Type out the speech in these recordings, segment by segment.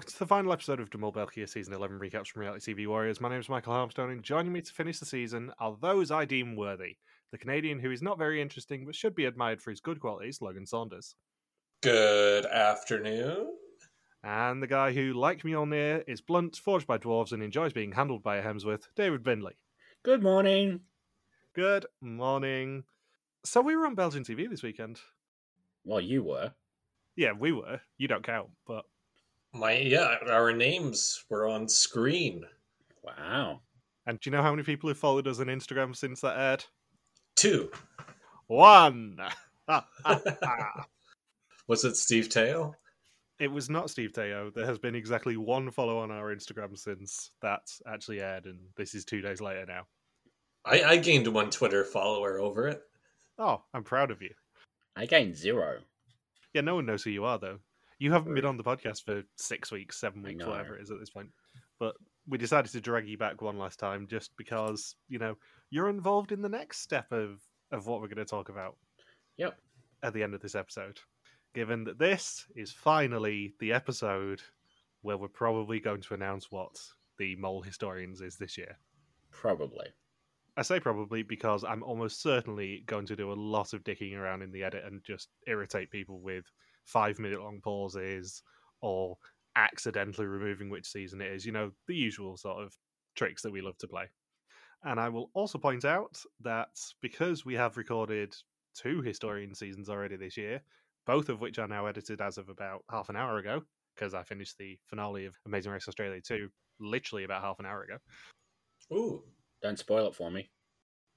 Welcome to the final episode of De Mol België Season 11 recaps from Reality TV Warriors. My name is Michael Harmstone, and joining me to finish the season are those I deem worthy. The Canadian who is not very interesting but should be admired for his good qualities, Logan Saunders. Good afternoon. And the guy who, like Mjolnir, is blunt, forged by dwarves, and enjoys being handled by a Hemsworth, David Bindley. Good morning. Good morning. So we were on Belgian TV this weekend. Well, you were. Yeah, we were. You don't count, but My yeah, our names were on screen. Wow. and do you know how many people have followed us on Instagram since that aired? Two. One. Was it Steve Teo? It was not Steve Teo. There has been exactly one follow on our Instagram since that actually aired, and this is two days later now. I, I gained one Twitter follower over it. Oh, I'm proud of you. I gained zero. Yeah, no one knows who you are, though. You haven't been on the podcast for six weeks, seven weeks, whatever it is at this point. But we decided to drag you back one last time just because, you know, you're involved in the next step of, of what we're going to talk about Yep. at the end of this episode. Given that this is finally the episode where we're probably going to announce what the Mole Historians is this year. Probably. I say probably because I'm almost certainly going to do a lot of dicking around in the edit and just irritate people with five minute long pauses or accidentally removing which season it is. You know, the usual sort of tricks that we love to play. And I will also point out that because we have recorded two historian seasons already this year, both of which are now edited as of about half an hour ago, because I finished the finale of Amazing Race Australia 2 literally about half an hour ago. Ooh. Don't spoil it for me.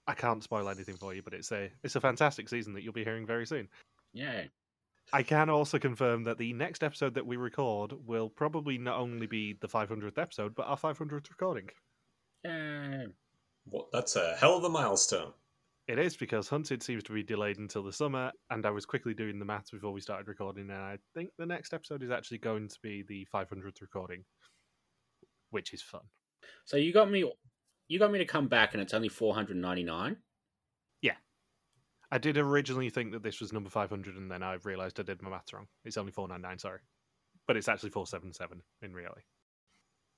I can't spoil anything for you, but it's a it's a fantastic season that you'll be hearing very soon. Yay. I can also confirm that the next episode that we record will probably not only be the 500th episode, but our 500th recording. Eh. Yay. Well, that's a hell of a milestone. It is because Hunted seems to be delayed until the summer, and I was quickly doing the maths before we started recording, and I think the next episode is actually going to be the 500th recording, which is fun. So you got me you got me to come back and it's only 499? I did originally think that this was number 500, and then I realised I did my maths wrong. It's only 499, sorry. But it's actually 477 in reality.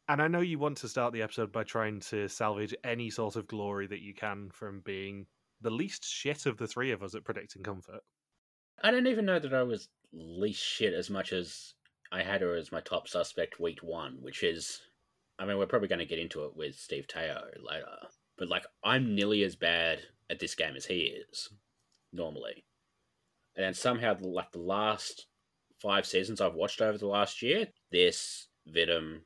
And I know you want to start the episode by trying to salvage any sort of glory that you can from being the least shit of the three of us at predicting comfort. I don't even know that I was least shit as much as I had her as my top suspect week one, which is I mean, we're probably going to get into it with Steve Teo later. But like I'm nearly as bad at this game as he is normally. And then somehow like the last five seasons I've watched over the last year, this Vidum,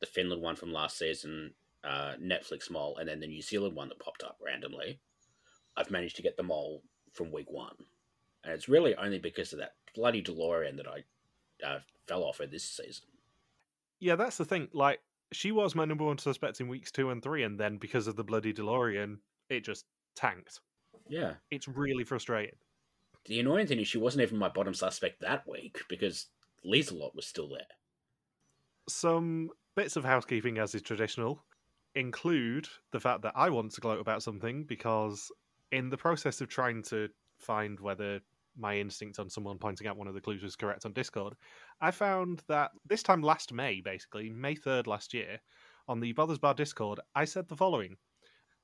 the Finland one from last season, uh, Netflix mole, and then the New Zealand one that popped up randomly. I've managed to get them all from week one, and it's really only because of that bloody DeLorean that I uh, fell off of this season. Yeah, that's the thing. Like, she was my number one suspect in weeks two and three, and then because of the bloody DeLorean, it just tanked. Yeah, It's really frustrating. the annoying thing is she wasn't even my bottom suspect that week because Lieselot was still there. Some bits of housekeeping, as is traditional, include the fact that I want to gloat about something because, in the process of trying to find whether my instinct on someone pointing out one of the clues was correct on Discord, I found that this time last May, basically, May 3rd last year, on the Brothers Bar Discord, I said the following.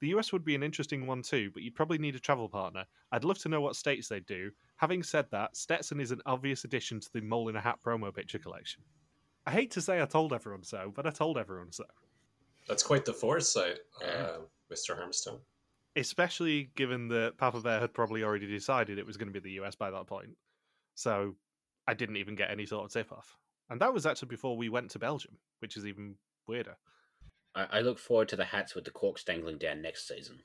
The US would be an interesting one too, but you'd probably need a travel partner. I'd love to know what states they'd do. Having said that, Stetson is an obvious addition to the Mole in a Hat promo picture collection. I hate to say I told everyone so, but I told everyone so. That's quite the foresight, Yeah. uh, Mr. Harmstone. Especially given that Papa Bear had probably already decided it was going to be the US by that point. So I didn't even get any sort of tip off. And that was actually before we went to Belgium, which is even weirder. I, I look forward to the hats with the corks dangling down next season.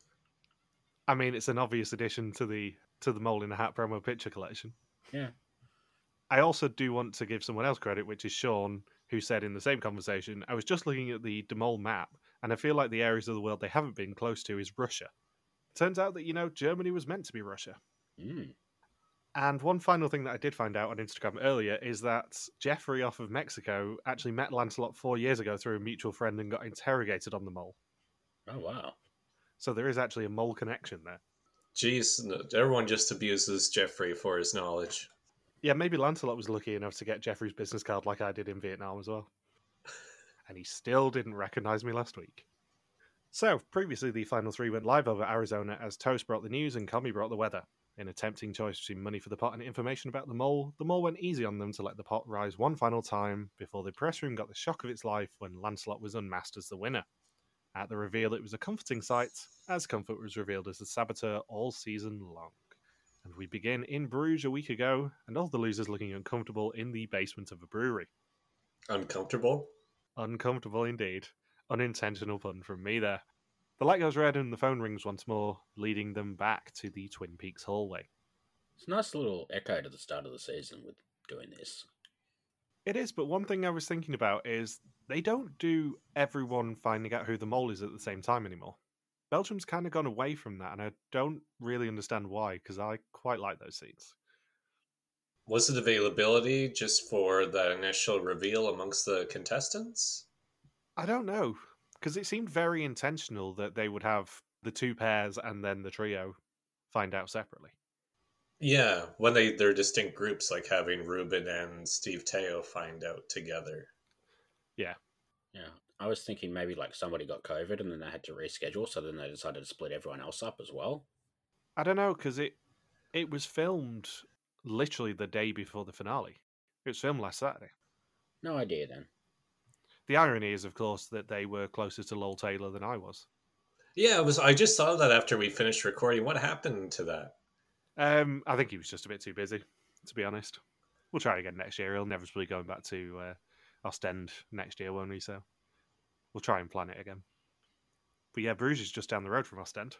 I mean, it's an obvious addition to the to the Mole in the Hat promo picture collection. Yeah. I also do want to give someone else credit, which is Sean, who said in the same conversation, I was just looking at the Demol map, and I feel like the areas of the world they haven't been close to is Russia. Turns out that, you know, Germany was meant to be Russia. Mm. And one final thing that I did find out on Instagram earlier is that Jeffrey off of Mexico actually met Lancelot four years ago through a mutual friend and got interrogated on the mole. Oh wow. So there is actually a mole connection there. Jeez, everyone just abuses Jeffrey for his knowledge. Yeah, maybe Lancelot was lucky enough to get Jeffrey's business card like I did in Vietnam as well. and he still didn't recognize me last week. So, previously, the final three went live over Arizona as Toast brought the news and Commie brought the weather. In a tempting choice between money for the pot and information about the mole, the mole went easy on them to let the pot rise one final time before the press room got the shock of its life when Lancelot was unmasked as the winner. At the reveal, it was a comforting sight, as Comfort was revealed as the saboteur all season long. And we begin in Bruges a week ago, and all the losers looking uncomfortable in the basement of a brewery. Uncomfortable? Uncomfortable indeed. Unintentional pun from me there. The light goes red and the phone rings once more, leading them back to the Twin Peaks hallway. It's a nice little echo to the start of the season with doing this. It is, but one thing I was thinking about is they don't do everyone finding out who the mole is at the same time anymore. Belgium's kind of gone away from that, and I don't really understand why, because I quite like those scenes. Was it availability just for the initial reveal amongst the contestants? I don't know, because it seemed very intentional that they would have the two pairs and then the trio find out separately. Yeah, when they they're distinct groups, like having Ruben and Steve Teo find out together. Yeah, Yeah. I was thinking maybe like somebody got COVID and then they had to reschedule, so then they decided to split everyone else up as well. I don't know because it it was filmed literally the day before the finale. It was filmed last Saturday. No idea then. The irony is, of course, that they were closer to Lowell Taylor than I was. Yeah, it was. I just saw that after we finished recording. What happened to that? Um, I think he was just a bit too busy, to be honest. We'll try again next year. He'll inevitably be going back to uh, Ostend next year, won't he? So we'll try and plan it again. But yeah, Bruges is just down the road from Ostend.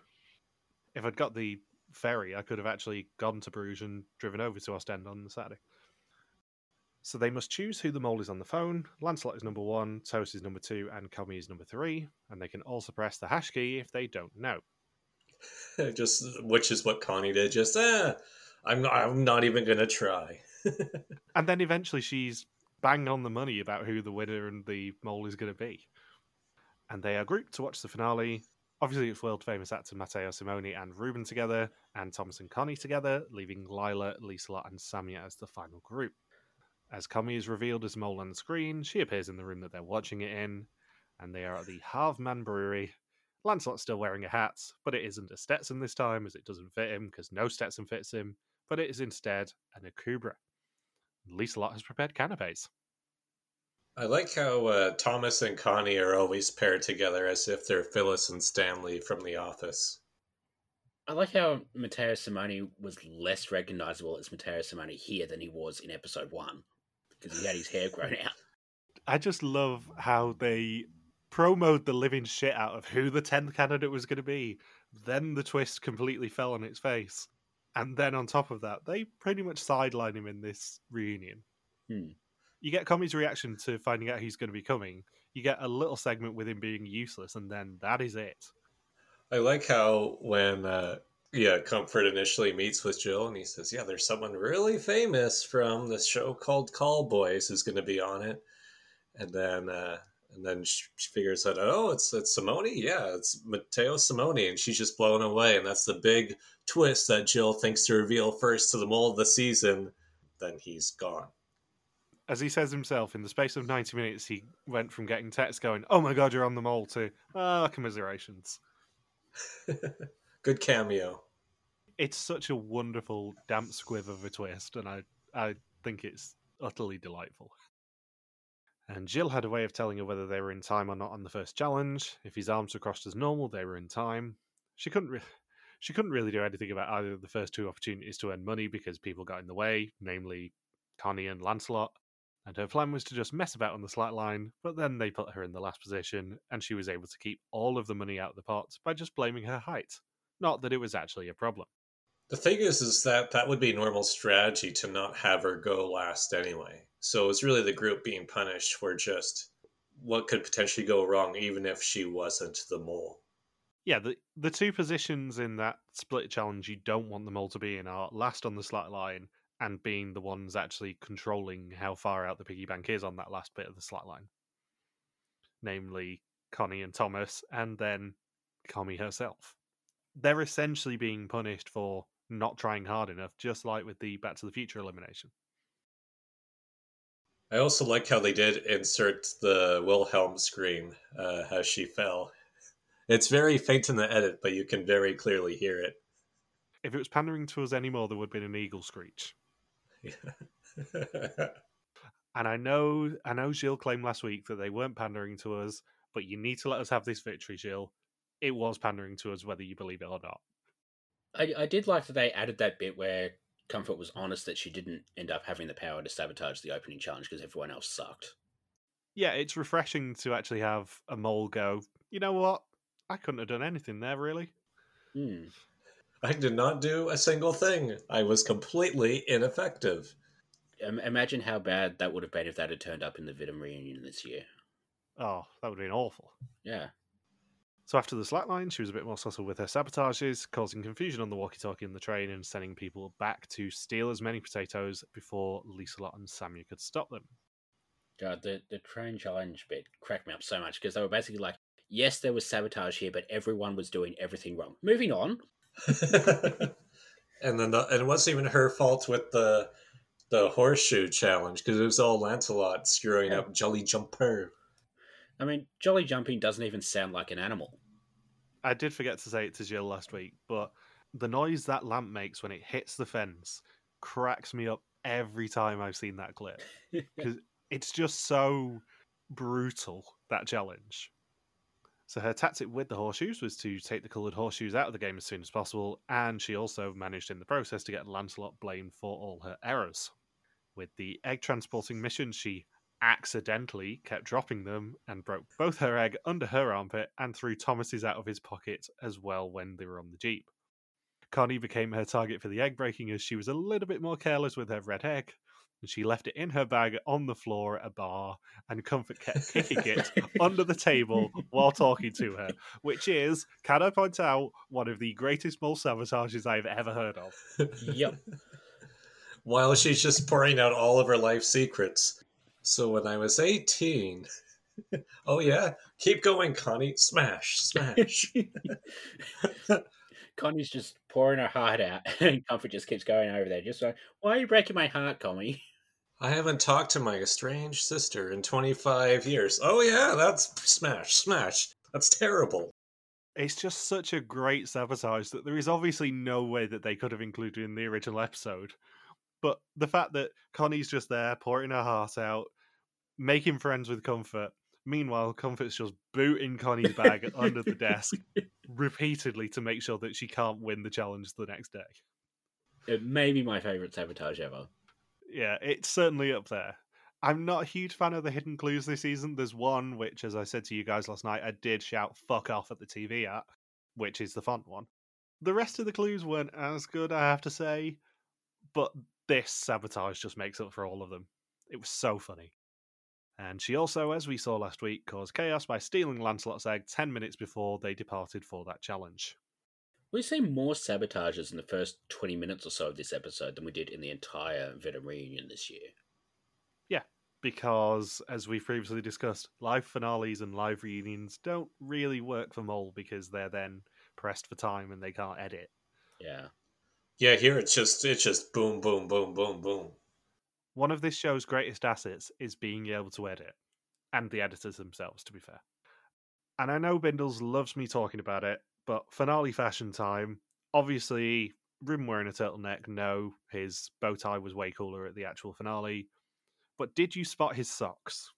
If I'd got the ferry, I could have actually gone to Bruges and driven over to Ostend on the Saturday. So they must choose who the mole is on the phone. Lancelot is number one, Toast is number two, and Commie is number three. And they can also press the hash key if they don't know. just which is what Connie did. Just eh, I'm not, I'm not even gonna try. And then eventually she's bang on the money about who the winner and the mole is going to be. And they are grouped to watch the finale. Obviously, it's world famous actor Matteo Simoni and Ruben together, and Thomas and Connie together, leaving Lila, Lisa, and Samia as the final group. As Commie is revealed as Mole on the screen, she appears in the room that they're watching it in, and they are at the Halve Maan Brewery. Lancelot's still wearing a hat, but it isn't a Stetson this time, as it doesn't fit him, because no Stetson fits him, but it is instead an Akubra. Lieselot has prepared canapes. I like how uh, Thomas and Connie are always paired together as if they're Phyllis and Stanley from The Office. I like how Matteo Simoni was less recognizable as Matteo Simoni here than he was in episode one because he had his hair grown out. I just love how they promoted the living shit out of who the 10th candidate was going to be. Then the twist completely fell on its face. And then on top of that, they pretty much sideline him in this reunion. Hmm. You get Commie's reaction to finding out he's going to be coming. You get a little segment with him being useless, and then that is it. I like how when uh, yeah Comfort initially meets with Gilles and he says, "Yeah, there's someone really famous from this show called Call Boys who's going to be on it," and then uh, and then she figures out, "Oh, it's it's Simoni. Yeah, it's Matteo Simoni," and she's just blown away. And that's the big twist that Gilles thinks to reveal first to the mole of the season. Then he's gone. As he says himself, in the space of 90 minutes, he went from getting texts going, Oh my god, you're on the mole, to, ah, commiserations. Good cameo. It's such a wonderful damp squiv of a twist, and I, I think it's utterly delightful. And Gilles had a way of telling her whether they were in time or not on the first challenge. If his arms were crossed as normal, they were in time. She couldn't re- she couldn't really do anything about either of the first two opportunities to earn money because people got in the way, namely Connie and Lancelot. And her plan was to just mess about on the slack line, but then they put her in the last position, and she was able to keep all of the money out of the pot by just blaming her height. Not that it was actually a problem. The thing is, is that that would be normal strategy to not have her go last anyway. So it's really the group being punished for just what could potentially go wrong, even if she wasn't the mole. Yeah, the the two positions in that split challenge you don't want them all to be in are last on the slack line and being the ones actually controlling how far out the piggy bank is on that last bit of the slack line. Namely Connie and Thomas, and then Commie herself. They're essentially being punished for not trying hard enough, just like with the Back to the Future elimination. I also like how they did insert the Wilhelm scream uh, as she fell. It's very faint in the edit, but you can very clearly hear it. If it was pandering to us anymore, there would have been an eagle screech. And I know, I know, Gilles claimed last week that they weren't pandering to us, but you need to let us have this victory, Gilles. It was pandering to us, whether you believe it or not. I, I did like that they added that bit where Comfort was honest that she didn't end up having the power to sabotage the opening challenge because everyone else sucked. Yeah, it's refreshing to actually have a mole go. You know what? I couldn't have done anything there, really. Hmm. I did not do a single thing. I was completely ineffective. Im- Imagine how bad that would have been if that had turned up in the Vidum reunion this year. Oh, that would have been awful. Yeah. So after the slackline, she was a bit more subtle with her sabotages, causing confusion on the walkie-talkie in the train and sending people back to steal as many potatoes before Lieselot and Samia could stop them. God, the, the train challenge bit cracked me up so much because they were basically like, yes, there was sabotage here, but everyone was doing everything wrong. Moving on. and then the, and it wasn't even her fault with the the horseshoe challenge because it was all Lancelot screwing Yeah. up Jolly Jumper. I mean, jolly jumping doesn't even sound like an animal. I did forget to say it to Gilles last week, but the noise that lamp makes when it hits the fence cracks me up every time I've seen that clip. because it's just so brutal that challenge. So her tactic with the horseshoes was to take the coloured horseshoes out of the game as soon as possible, and she also managed in the process to get Lancelot blamed for all her errors. With the egg transporting mission, she accidentally kept dropping them and broke both her egg under her armpit and threw Thomas's out of his pocket as well when they were on the jeep. Connie became her target for the egg breaking as she was a little bit more careless with her red egg, and she left it in her bag on the floor at a bar, and Comfort kept kicking it under the table while talking to her, which is, can I point out, one of the greatest mole sabotages I've ever heard of. Yep. While she's just pouring out all of her life secrets. So when I was 18, oh yeah, keep going, Connie. Smash, smash. Connie's just pouring her heart out, and Comfort just keeps going over there, just like, why are you breaking my heart, Connie? I haven't talked to my estranged sister in 25 years. Oh yeah, that's smash, smash. That's terrible. It's just such a great sabotage that there is obviously no way that they could have included in the original episode. But the fact that Connie's just there pouring her heart out, making friends with Comfort, meanwhile, Comfort's just booting Connie's bag under the desk repeatedly to make sure that she can't win the challenge the next day. It may be my favourite sabotage ever. Yeah, it's certainly up there. I'm not a huge fan of the hidden clues this season. There's one which, as I said to you guys last night, I did shout fuck off at the TV at, which is the font one. The rest of the clues weren't as good, I have to say, but this sabotage just makes up for all of them. It was so funny. And she also, as we saw last week, caused chaos by stealing Lancelot's egg 10 minutes before they departed for that challenge. We see more sabotages in the first 20 minutes or so of this episode than we did in the entire Venom reunion this year. Yeah, because, as we've previously discussed, live finales and live reunions don't really work for Mole because they're then pressed for time and they can't edit. Yeah. Yeah, here it's just it's just boom, boom, boom, boom, boom. One of this show's greatest assets is being able to edit, and the editors themselves, to be fair. And I know Bindles loves me talking about it, but finale fashion time. Obviously, Rim wearing a turtleneck. No, his bow tie was way cooler at the actual finale. But did you spot his socks?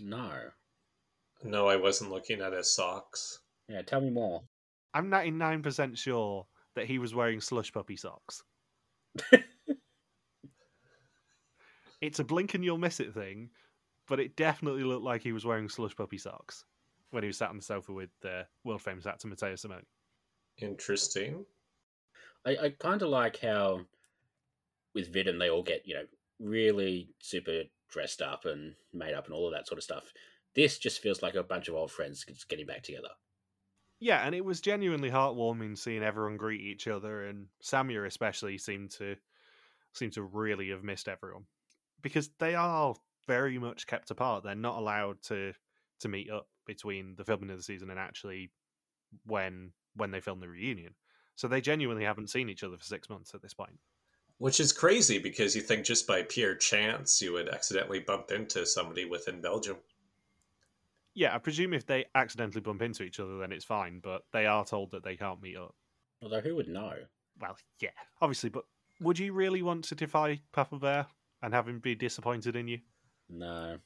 No. No, I wasn't looking at his socks. Yeah, tell me more. I'm 99% sure that he was wearing Slush Puppie socks. it's a blink and you'll miss it thing, but it definitely looked like he was wearing Slush Puppie socks when he was sat on the sofa with the world famous actor Matteo Simoni. Interesting. I, I kind of like how with Vidum they all get, you know, really super dressed up and made up and all of that sort of stuff. This just feels like a bunch of old friends getting back together. Yeah, and it was genuinely heartwarming seeing everyone greet each other, and Samia especially seemed to seemed to really have missed everyone because they are very much kept apart. They're not allowed to to meet up between the filming of the season and actually when when they film the reunion. So they genuinely haven't seen each other for six months at this point. Which is crazy because you think just by pure chance you would accidentally bump into somebody within Belgium. Yeah, I presume if they accidentally bump into each other, then it's fine. But they are told that they can't meet up. Although who would know? Well, yeah, obviously. But would you really want to defy Papa Bear and have him be disappointed in you? No.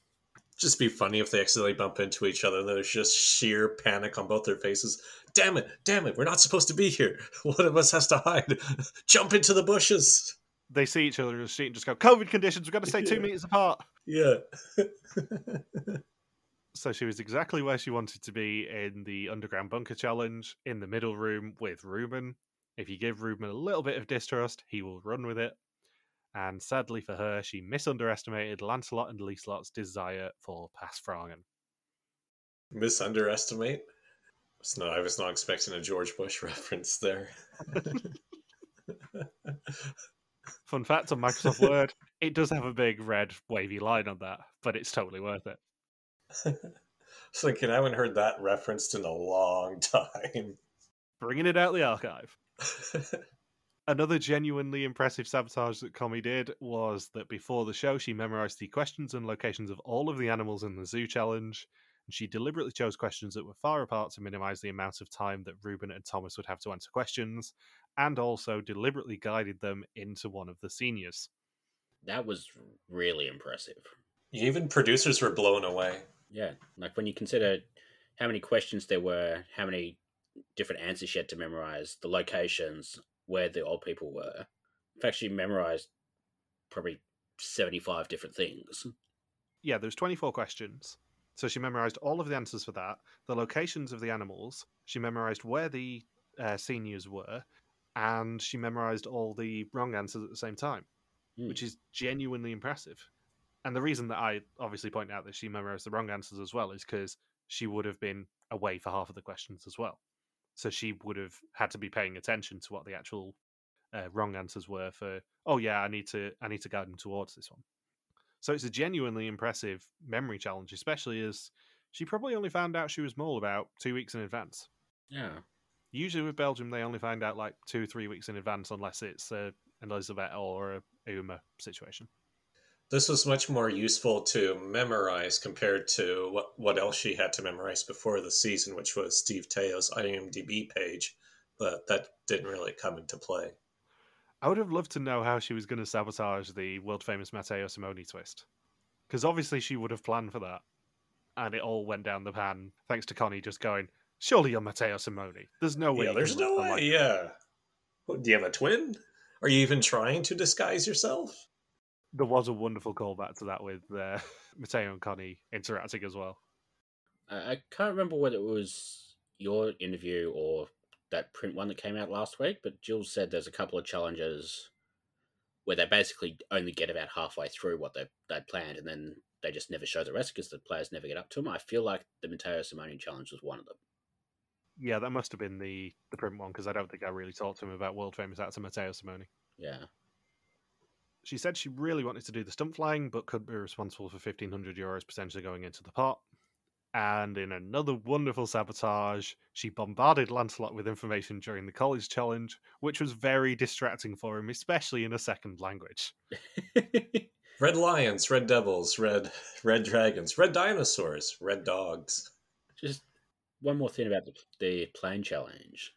Just be funny if they accidentally bump into each other and there's just sheer panic on both their faces. Damn it, damn it, we're not supposed to be here. One of us has to hide. Jump into the bushes. They see each other in the street and just go, COVID conditions, we've got to stay two Yeah. meters apart. Yeah. So she was exactly where she wanted to be in the underground bunker challenge, in the middle room with Ruben. If you give Ruben a little bit of distrust, he will run with it. And sadly for her, she misunderestimated Lancelot and Lieselot's desire for Passfragen. Misunderestimate? It's not, I was not expecting a George Bush reference there. Fun fact on Microsoft Word, it does have a big red wavy line on that, but it's totally worth it. I was thinking I haven't heard that referenced in a long time. Bringing it out the archive. Another genuinely impressive sabotage that Commie did was that before the show, she memorized the questions and locations of all of the animals in the zoo challenge, and she deliberately chose questions that were far apart to minimize the amount of time that Ruben and Thomas would have to answer questions, and also deliberately guided them into one of the seniors. That was really impressive. Even producers were blown away. Yeah. Like when you consider how many questions there were, how many different answers she had to memorize, the locations, where the old people were. In fact, she memorized probably 75 different things. Yeah, there's 24 questions. So she memorized all of the answers for that, the locations of the animals, she memorized where the uh, seniors were, and she memorized all the wrong answers at the same time. Hmm. which is genuinely impressive. And the reason that I obviously point out that she memorized the wrong answers as well is because she would have been away for half of the questions as well. So she would have had to be paying attention to what the actual uh, wrong answers were for. Oh yeah, I need to I need to guide him towards this one. So it's a genuinely impressive memory challenge, especially as she probably only found out she was mole about two weeks in advance. Yeah. Usually with Belgium, they only find out like two three weeks in advance, unless it's a Elizabeth or a Uma situation. This was much more useful to memorize compared to what, what else she had to memorize before the season, which was Steve Teo's IMDb page, but that didn't really come into play. I would have loved to know how she was going to sabotage the world famous Matteo Simoni twist. Because obviously she would have planned for that. And it all went down the pan thanks to Connie just going, Surely you're Matteo Simoni. There's no way. yeah, there's no way. like-" Yeah. What, do you have a twin? Are you even trying to disguise yourself? There was a wonderful callback to that with uh, Matteo and Connie interacting as well. I, can't remember whether it was your interview or that print one that came out last week, but Gilles said there's a couple of challenges where they basically only get about halfway through what they they planned, and then they just never show the rest because the players never get up to them. I feel like the Matteo Simoni challenge was one of them. Yeah, that must have been the, the print one because I don't think I really talked to him about world famous actor Matteo Simoni. Yeah. She said she really wanted to do the stunt flying, but could be responsible for 1500 euros potentially going into the pot. And in another wonderful sabotage, she bombarded Lancelot with information during the college challenge, which was very distracting for him, especially in a second language. Red lions, red devils, red red dragons, red dinosaurs, red dogs. Just one more thing about the, the plane challenge.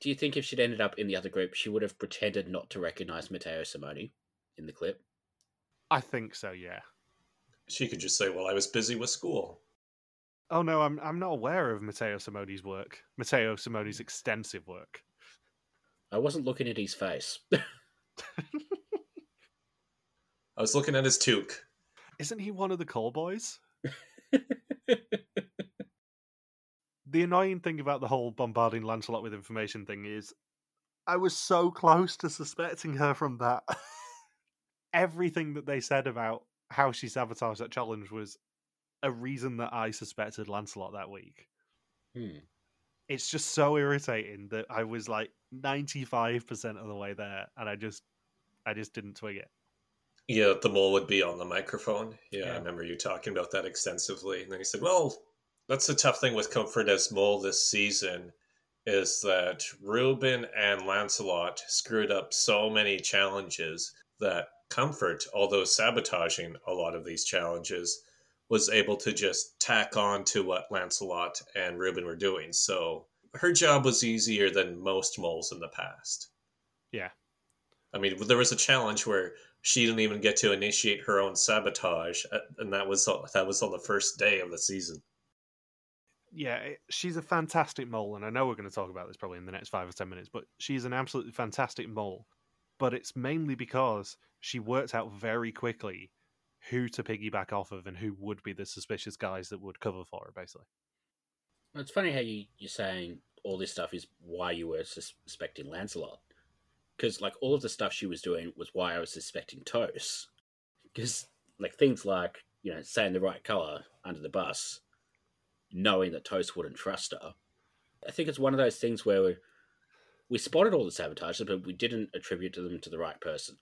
Do you think if she'd ended up in the other group, she would have pretended not to recognize Matteo Simoni in the clip? I think so, yeah. She could just say, "Well, I was busy with school." Oh no, I'm I'm not aware of Matteo Simoni's work. Matteo Simoni's extensive work. I wasn't looking at his face. I was looking at his toque. Isn't he one of the call boys? the annoying thing about the whole bombarding Lancelot with information thing is I was so close to suspecting her from that. Everything that they said about how she sabotaged that challenge was a reason that I suspected Lancelot that week. Hmm. It's just so irritating that I was like 95% of the way there and I just I just didn't twig it. Yeah, the mole would be on the microphone. Yeah, Yeah. I remember you talking about that extensively. And then he said, Well, that's the tough thing with Comfort as mole this season. is that Ruben and Lancelot screwed up so many challenges that Comfort, although sabotaging a lot of these challenges, was able to just tack on to what Lancelot and Ruben were doing. So her job was easier than most moles in the past. Yeah. I mean, there was a challenge where she didn't even get to initiate her own sabotage, uh, and that was that was on the first day of the season. Yeah, she's a fantastic mole, and I know we're going to talk about this probably in the next five or ten minutes, but she's an absolutely fantastic mole. But it's mainly because she worked out very quickly who to piggyback off of and who would be the suspicious guys that would cover for her, basically. It's funny how you, you're saying all this stuff is why you were suspecting Lancelot. Because, like, all of the stuff she was doing was why I was suspecting Toast. Because, like, things like, you know, saying the right color under the bus, knowing that Toast wouldn't trust her. I think it's one of those things where we, we spotted all the sabotages, but we didn't attribute to them to the right person.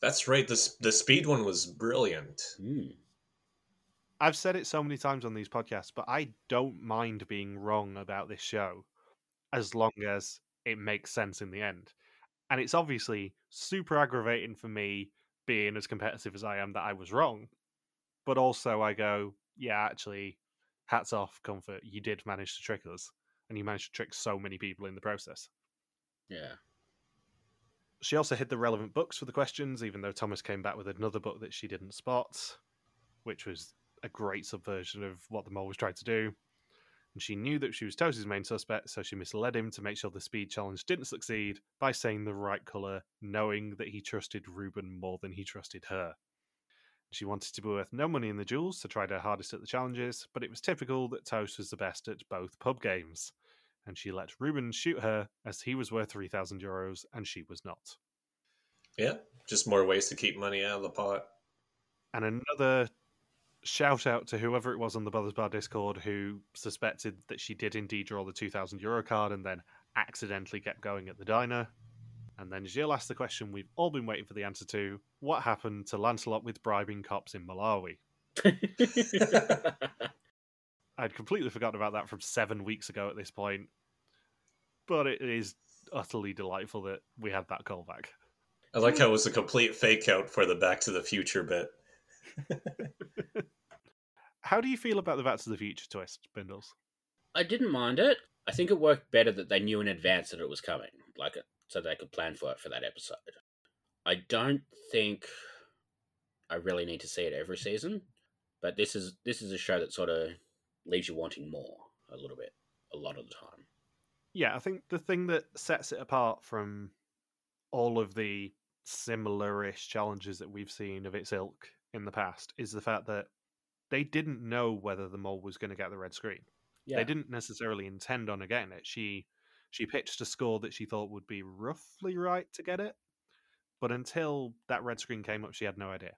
That's right. The the speed one was brilliant. Mm. I've said it so many times on these podcasts, but I don't mind being wrong about this show as long as it makes sense in the end. And it's obviously super aggravating for me being as competitive as I am that I was wrong. But also, I go, yeah, actually, hats off, Comfort. You did manage to trick us. And you managed to trick so many people in the process. Yeah. She also hid the relevant books for the questions, even though Thomas came back with another book that she didn't spot, which was a great subversion of what the mole was trying to do. And she knew that she was Toast's main suspect, so she misled him to make sure the speed challenge didn't succeed by saying the right colour, knowing that he trusted Ruben more than he trusted her. She wanted to be worth no money in the duels, so tried her hardest at the challenges, but it was typical that Toast was the best at both pub games. And she let Ruben shoot her as he was worth 3,000 euros and she was not. Yeah, just more ways to keep money out of the pot. And another shout out to whoever it was on the Brothers Bar Discord who suspected that she did indeed draw the 2,000 euro card and then accidentally kept going at the diner. And then Gilles asked the question we've all been waiting for the answer to what happened to Lancelot with bribing cops in Malawi? I'd completely forgotten about that from seven weeks ago at this point. But it is utterly delightful that we had that callback. I like how it was a complete fake out for the Back to the Future bit. How do you feel about the Back to the Future twist, Bindles? I didn't mind it. I think it worked better that they knew in advance that it was coming, like so they could plan for it for that episode. I don't think I really need to see it every season, but this is this is a show that sort of leaves you wanting more a little bit, a lot of the time. Yeah, I think the thing that sets it apart from all of the similar-ish challenges that we've seen of its ilk in the past is the fact that they didn't know whether the mole was going to get the red screen. Yeah, They didn't necessarily intend on getting it. She she pitched a score that she thought would be roughly right to get it, but until that red screen came up, she had no idea.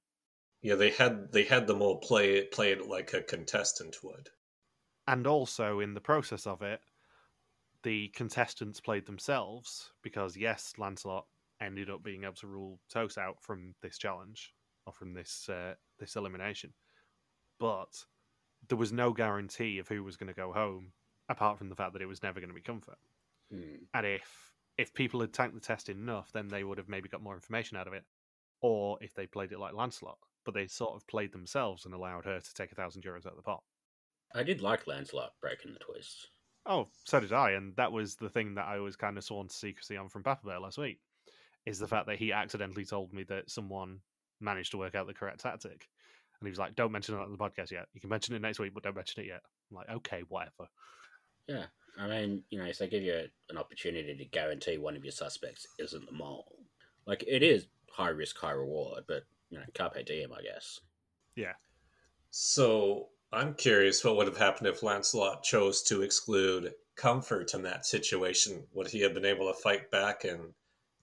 Yeah, they had they had them all play it play it like a contestant would. And also in the process of it, the contestants played themselves because yes, Lancelot ended up being able to rule Toast out from this challenge or from this uh, this elimination, but there was no guarantee of who was going to go home apart from the fact that it was never going to be Comfort. Hmm. And if if people had tanked the test enough, then they would have maybe got more information out of it, or if they played it like Lancelot, but they sort of played themselves and allowed her to take a thousand euros out of the pot. I did like Lancelot breaking the twist. Oh, so did I, and that was the thing that I was kind of sworn to secrecy on from Papa Bear last week, is the fact that he accidentally told me that someone managed to work out the correct tactic, and he was like, "Don't mention it on the podcast yet. You can mention it next week, but don't mention it yet." I'm like, "Okay, whatever." Yeah, I mean, you know, if they give you an opportunity to guarantee one of your suspects isn't the mole, like it is high risk, high reward, but you know, carpe diem, I guess. Yeah. So I'm curious what would have happened if Lancelot chose to exclude Comfort in that situation. Would he have been able to fight back and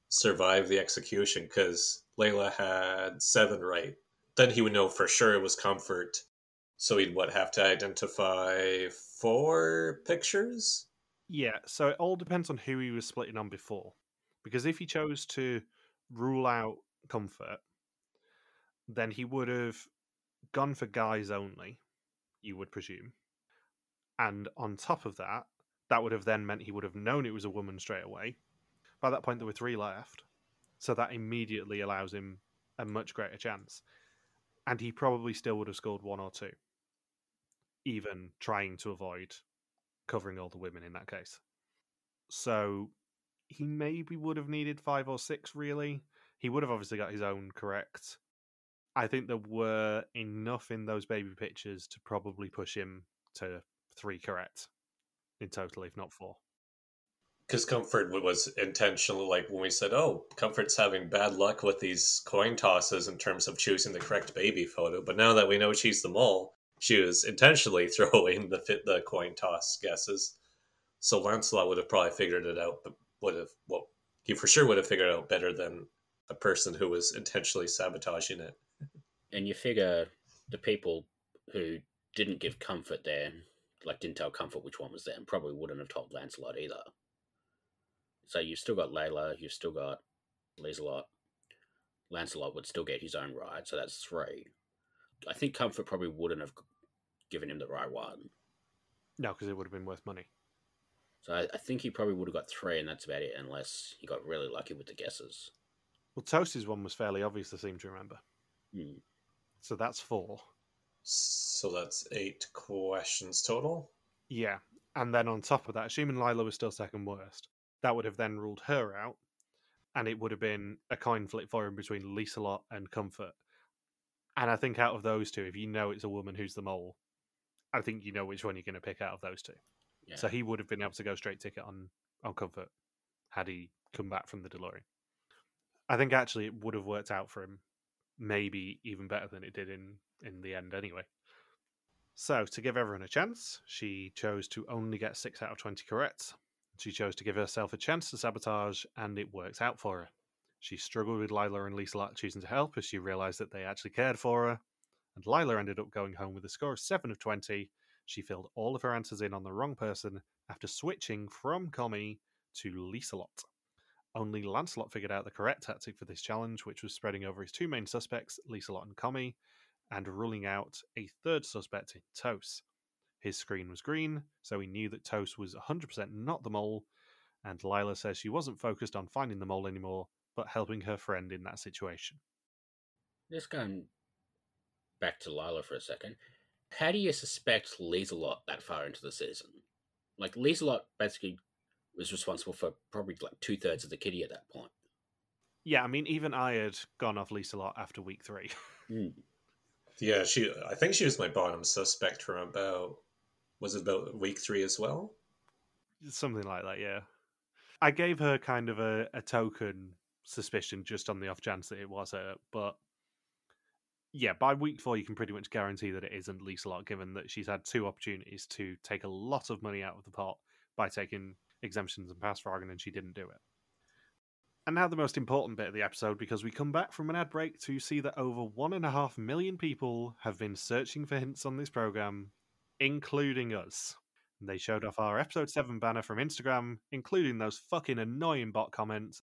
survive the execution? Because Layla had seven right. Then he would know for sure it was Comfort. So he'd what have to identify four pictures? Yeah, so it all depends on who he was splitting on before, because if he chose to rule out Comfort, then he would have gone for guys only. You would presume, and on top of that, That would have then meant he would have known it was a woman straight away. By that point, there were three left. So that immediately allows him a much greater chance. And he probably still would have scored one or two, even trying to avoid covering all the women in that case. So he maybe would have needed five or six, really. He would have obviously got his own correct. I think there were enough in those baby pictures to probably push him to three correct in total, if not four. Because Comfort was intentional, like when we said, oh, Comfort's having bad luck with these coin tosses in terms of choosing the correct baby photo. But now that we know she's the mole, she was intentionally throwing the the coin toss guesses. So Lancelot would have probably figured it out, but would have well, he for sure would have figured it out better than a person who was intentionally sabotaging it. And you figure the people who didn't give comfort there, like didn't tell comfort which one was them, probably wouldn't have told Lancelot either. So you've still got Layla, you've still got Lancelot. Lancelot would still get his own ride, so that's three. I think Comfort probably wouldn't have given him the right one. No, because it would have been worth money. So I, I, think he probably would have got three, and that's about it, unless he got really lucky with the guesses. Well, Toast's one was fairly obvious, I seem to remember. Hmm. So that's four. So that's eight questions total? Yeah. And then on top of that, assuming Lila was still second worst, that would have then ruled her out. And it would have been a coin flip for him between Lieselot and Comfort. And I think out of those two, if you know it's a woman who's the mole, I think you know which one you're going to pick out of those two. Yeah. So he would have been able to go straight ticket on on Comfort had he come back from the DeLorean. I think actually it would have worked out for him, maybe even better than it did in in the end anyway. So to give everyone a chance, she chose to only get six out of twenty correct. She chose to give herself a chance to sabotage, and it worked out for her. She struggled with Lila and Lisa choosing to help as she realised that they actually cared for her, and Lila ended up going home with a score of 7 of 20. She filled all of her answers in on the wrong person after switching from Commie to Lieselot. Only Lancelot figured out the correct tactic for this challenge, which was spreading over his two main suspects, Lieselot and Commie, and ruling out a third suspect in Toast. His screen was green, so he knew that Toast was 100% not the mole, and Lila says she wasn't focused on finding the mole anymore, but helping her friend in that situation. Just going back to Lila for a second. How do you suspect Lieselot that far into the season? Like Lieselot basically was responsible for probably like two thirds of the kitty at that point. Yeah, I mean, even I had gone off Lieselot after week three. Mm. Yeah, she. I think she was my bottom suspect from about. Was it about week three as well? Something like that. Yeah, I gave her kind of a, a token suspicion just on the off chance that it was her, but yeah, by week four, you can pretty much guarantee that it isn't Lieselot, given that she's had two opportunities to take a lot of money out of the pot by taking exemptions and pass frogging, and she didn't do it. And now the most important bit of the episode, because we come back from an ad break to see that over one and a half million people have been searching for hints on this program, including us. They showed off our episode 7 banner from Instagram, including those fucking annoying bot comments.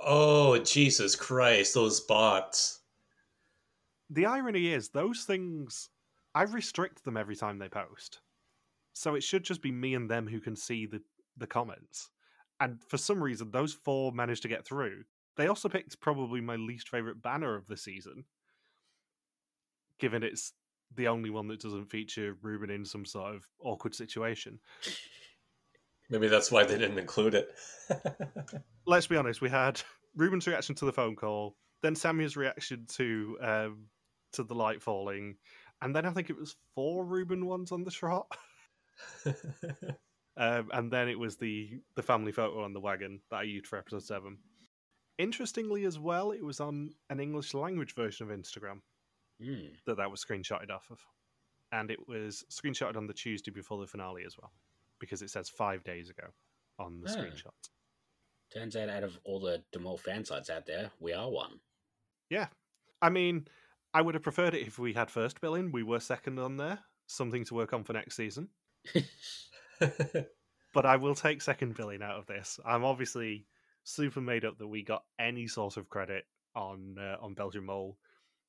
Oh, Jesus Christ, those bots the irony is those things I restrict them every time they post. So it should just be me and them who can see the, the comments. And for some reason those four managed to get through. They also picked probably my least favorite banner of the season. Given it's the only one that doesn't feature Ruben in some sort of awkward situation. Maybe that's why they didn't include it. Let's be honest, we had Ruben's reaction to the phone call, then Sammy's reaction to um, to the light falling, and then I think it was four Ruben ones on the shot. Um, and then it was the the family photo on the wagon that I used for episode seven. Interestingly, as well, it was on an English language version of Instagram mm. that that was screenshotted off of, and it was screenshotted on the Tuesday before the finale as well, because it says five days ago on the oh. screenshot. Turns out, out of all the Demol fan sites out there, we are one. Yeah, I mean, I would have preferred it if we had first billing. We were second on there. Something to work on for next season. but I will take second billing out of this. I'm obviously super made up that we got any sort of credit on uh, on Belgian Mole.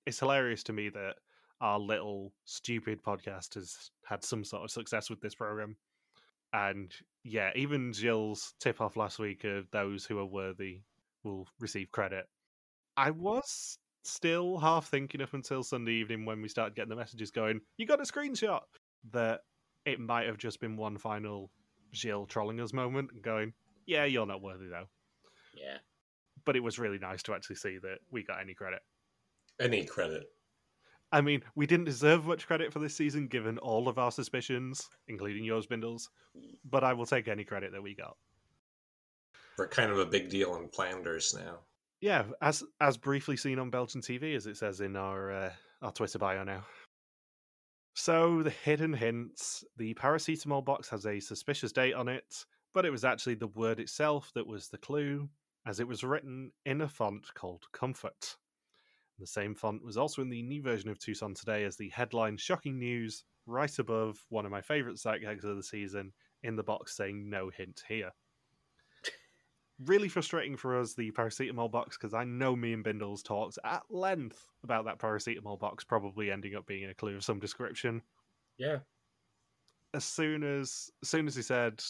It's hilarious to me that our little stupid podcast has had some sort of success with this program. And yeah, even Gilles' tip off last week of those who are worthy will receive credit. I was still half thinking up until Sunday evening when we started getting the messages going, you got a screenshot, that it might have just been one final Gilles trolling us moment and going, yeah, you're not worthy though. Yeah. But it was really nice to actually see that we got any credit. Any credit. I mean, we didn't deserve much credit for this season given all of our suspicions, including yours, Bindles, but I will take any credit that we got. We're kind of a big deal in Flanders now. Yeah, as as briefly seen on Belgian TV, as it says in our uh, our Twitter bio now. So the hidden hints: the paracetamol box has a suspicious date on it, but it was actually the word itself that was the clue, as it was written in a font called Comfort. The same font was also in the new version of Tucson today as the headline "Shocking News" right above one of my favourite gags of the season in the box saying "No hint here." Really frustrating for us, the paracetamol box, because I know me and Bindles talked at length about that paracetamol box probably ending up being a clue of some description. Yeah. As soon as, as soon as he said,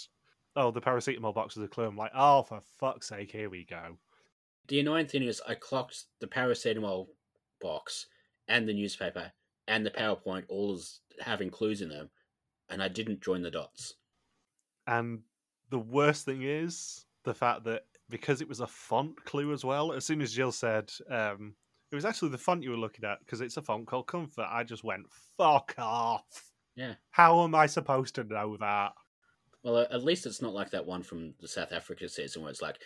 "Oh, the paracetamol box is a clue," I'm like, "Oh, for fuck's sake, here we go." The annoying thing is, I clocked the paracetamol box and the newspaper and the PowerPoint all as having clues in them, and I didn't join the dots. And the worst thing is, the fact that because it was a font clue as well, as soon as Gilles said um, it was actually the font you were looking at because it's a font called Comfort, I just went fuck off. Yeah. How am I supposed to know that? Well, at least it's not like that one from the South Africa season where it's like,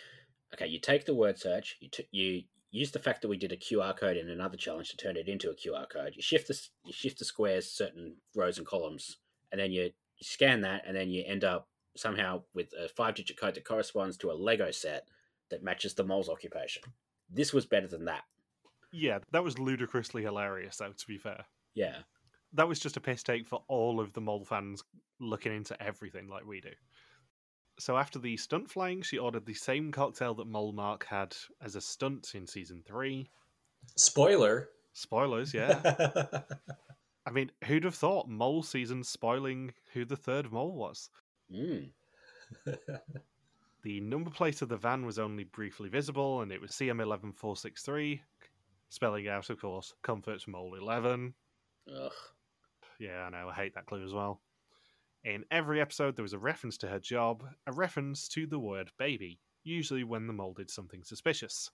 okay, you take the word search, you t- you use the fact that we did a QR code in another challenge to turn it into a QR code. You shift the you shift the squares, certain rows and columns, and then you, you scan that, and then you end up somehow with a five digit code that corresponds to a Lego set that matches the mole's occupation. This was better than that. Yeah, that was ludicrously hilarious, though, to be fair. Yeah. That was just a piss take for all of the mole fans looking into everything like we do. So after the stunt flying, she ordered the same cocktail that Mole Mark had as a stunt in season three. Spoiler. Spoilers, yeah. I mean, who'd have thought Mole season spoiling who the third mole was? Mm. The number plate of the van was only briefly visible, and it was CM11463, spelling out, of course, Comfort's Mole 11. Ugh. Yeah, I know, I hate that clue as well. In every episode, there was a reference to her job, a reference to the word baby, usually when the mole did something suspicious.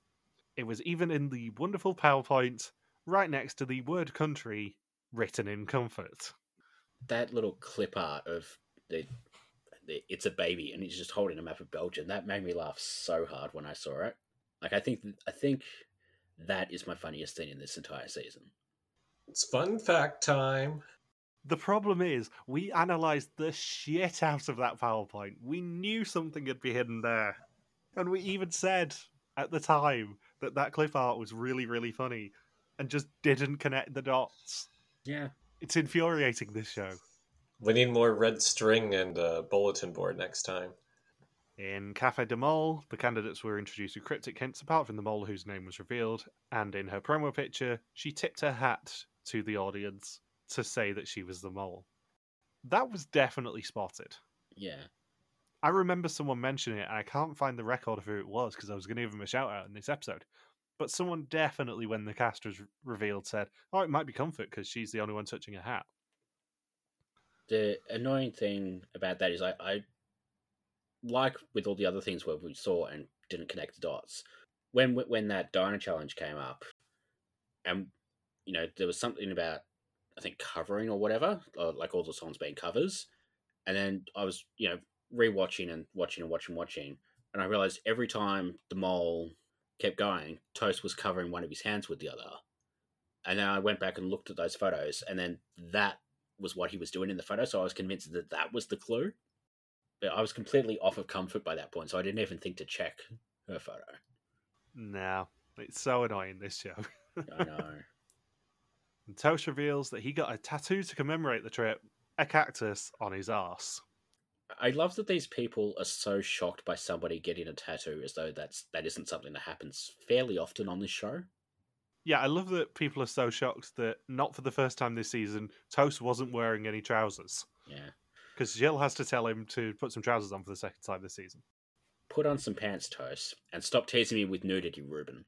It was even in the wonderful PowerPoint right next to the word country written in comfort. That little clip art of the it's a baby and he's just holding a map of Belgium. That made me laugh so hard when I saw it. Like I think I think that is my funniest thing in this entire season. it's fun fact time. The problem is, we analysed the shit out of that PowerPoint. We knew something had been hidden there. And we even said at the time that that clip art was really, really funny and just didn't connect the dots. Yeah. It's infuriating, this show. We need more red string and a bulletin board next time. In Cafe de Mole, the candidates were introduced with cryptic hints apart from the mole whose name was revealed, and in her promo picture, she tipped her hat to the audience to say that she was the mole. That was definitely spotted. Yeah. I remember someone mentioning it, and I can't find the record of who it was because I was going to give him a shout out in this episode. But someone definitely, when the cast was revealed, said, "Oh, it might be Comfort because she's the only one touching a hat." The annoying thing about that is I, I like with all the other things where we saw and didn't connect the dots. When when that diner challenge came up, and you know there was something about I think covering or whatever, or like all the songs being covers, and then I was you know rewatching and watching and watching and watching, and I realized every time the mole kept going, Toast was covering one of his hands with the other, and then I went back and looked at those photos, and then that was what he was doing in the photo, so I was convinced that that was the clue. But I was completely off of comfort by that point, so I didn't even think to check her photo. No, it's so annoying. This show. I know. And Toast reveals that he got a tattoo to commemorate the trip, a cactus on his arse. I love that these people are so shocked by somebody getting a tattoo as though that's that isn't something that happens fairly often on this show. Yeah, I love that people are so shocked that not for the first time this season, Toast wasn't wearing any trousers. Yeah. because Gilles has to tell him to put some trousers on for the second time this season. Put on some pants, Toast, and stop teasing me with nudity, Ruben.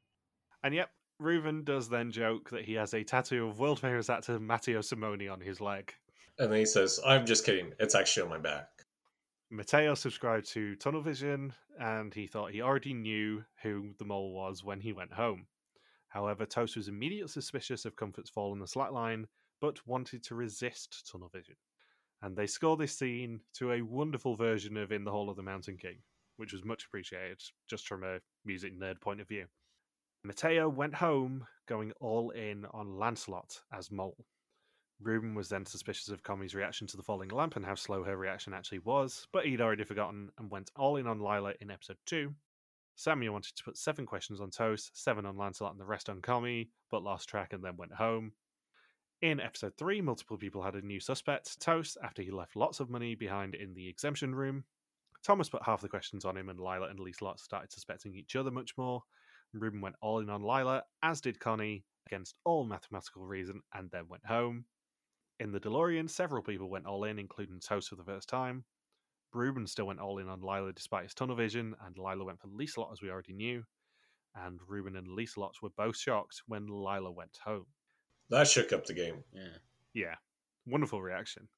And yep, Ruben does then joke that he has a tattoo of world famous actor Matteo Simoni on his leg. And then he says, I'm just kidding. It's actually on my back. Matteo subscribed to Tunnel Vision and he thought he already knew who the mole was when he went home. However, Toast was immediately suspicious of Comfort's fall on the slackline, but wanted to resist Tunnel Vision. And they score this scene to a wonderful version of In the Hall of the Mountain King, which was much appreciated just from a music nerd point of view. Matteo went home, going all in on Lancelot as Mole. Ruben was then suspicious of Commie's reaction to the falling lamp and how slow her reaction actually was, but he'd already forgotten and went all in on Lila in episode 2. Samuel wanted to put seven questions on Toast, seven on Lancelot, and the rest on Commie, but lost track and then went home. In episode 3, multiple people had a new suspect, Toast, after he left lots of money behind in the exemption room. Thomas put half the questions on him, and Lila and Lot started suspecting each other much more. Ruben went all in on Lila, as did Connie, against all mathematical reason, and then went home. In the DeLorean, several people went all in, including Toast for the first time. Ruben still went all in on Lila despite his tunnel vision, and Lila went for Lieselot as we already knew. And Ruben and Lieselot were both shocked when Lila went home. That shook up the game. Yeah. Yeah. Wonderful reaction.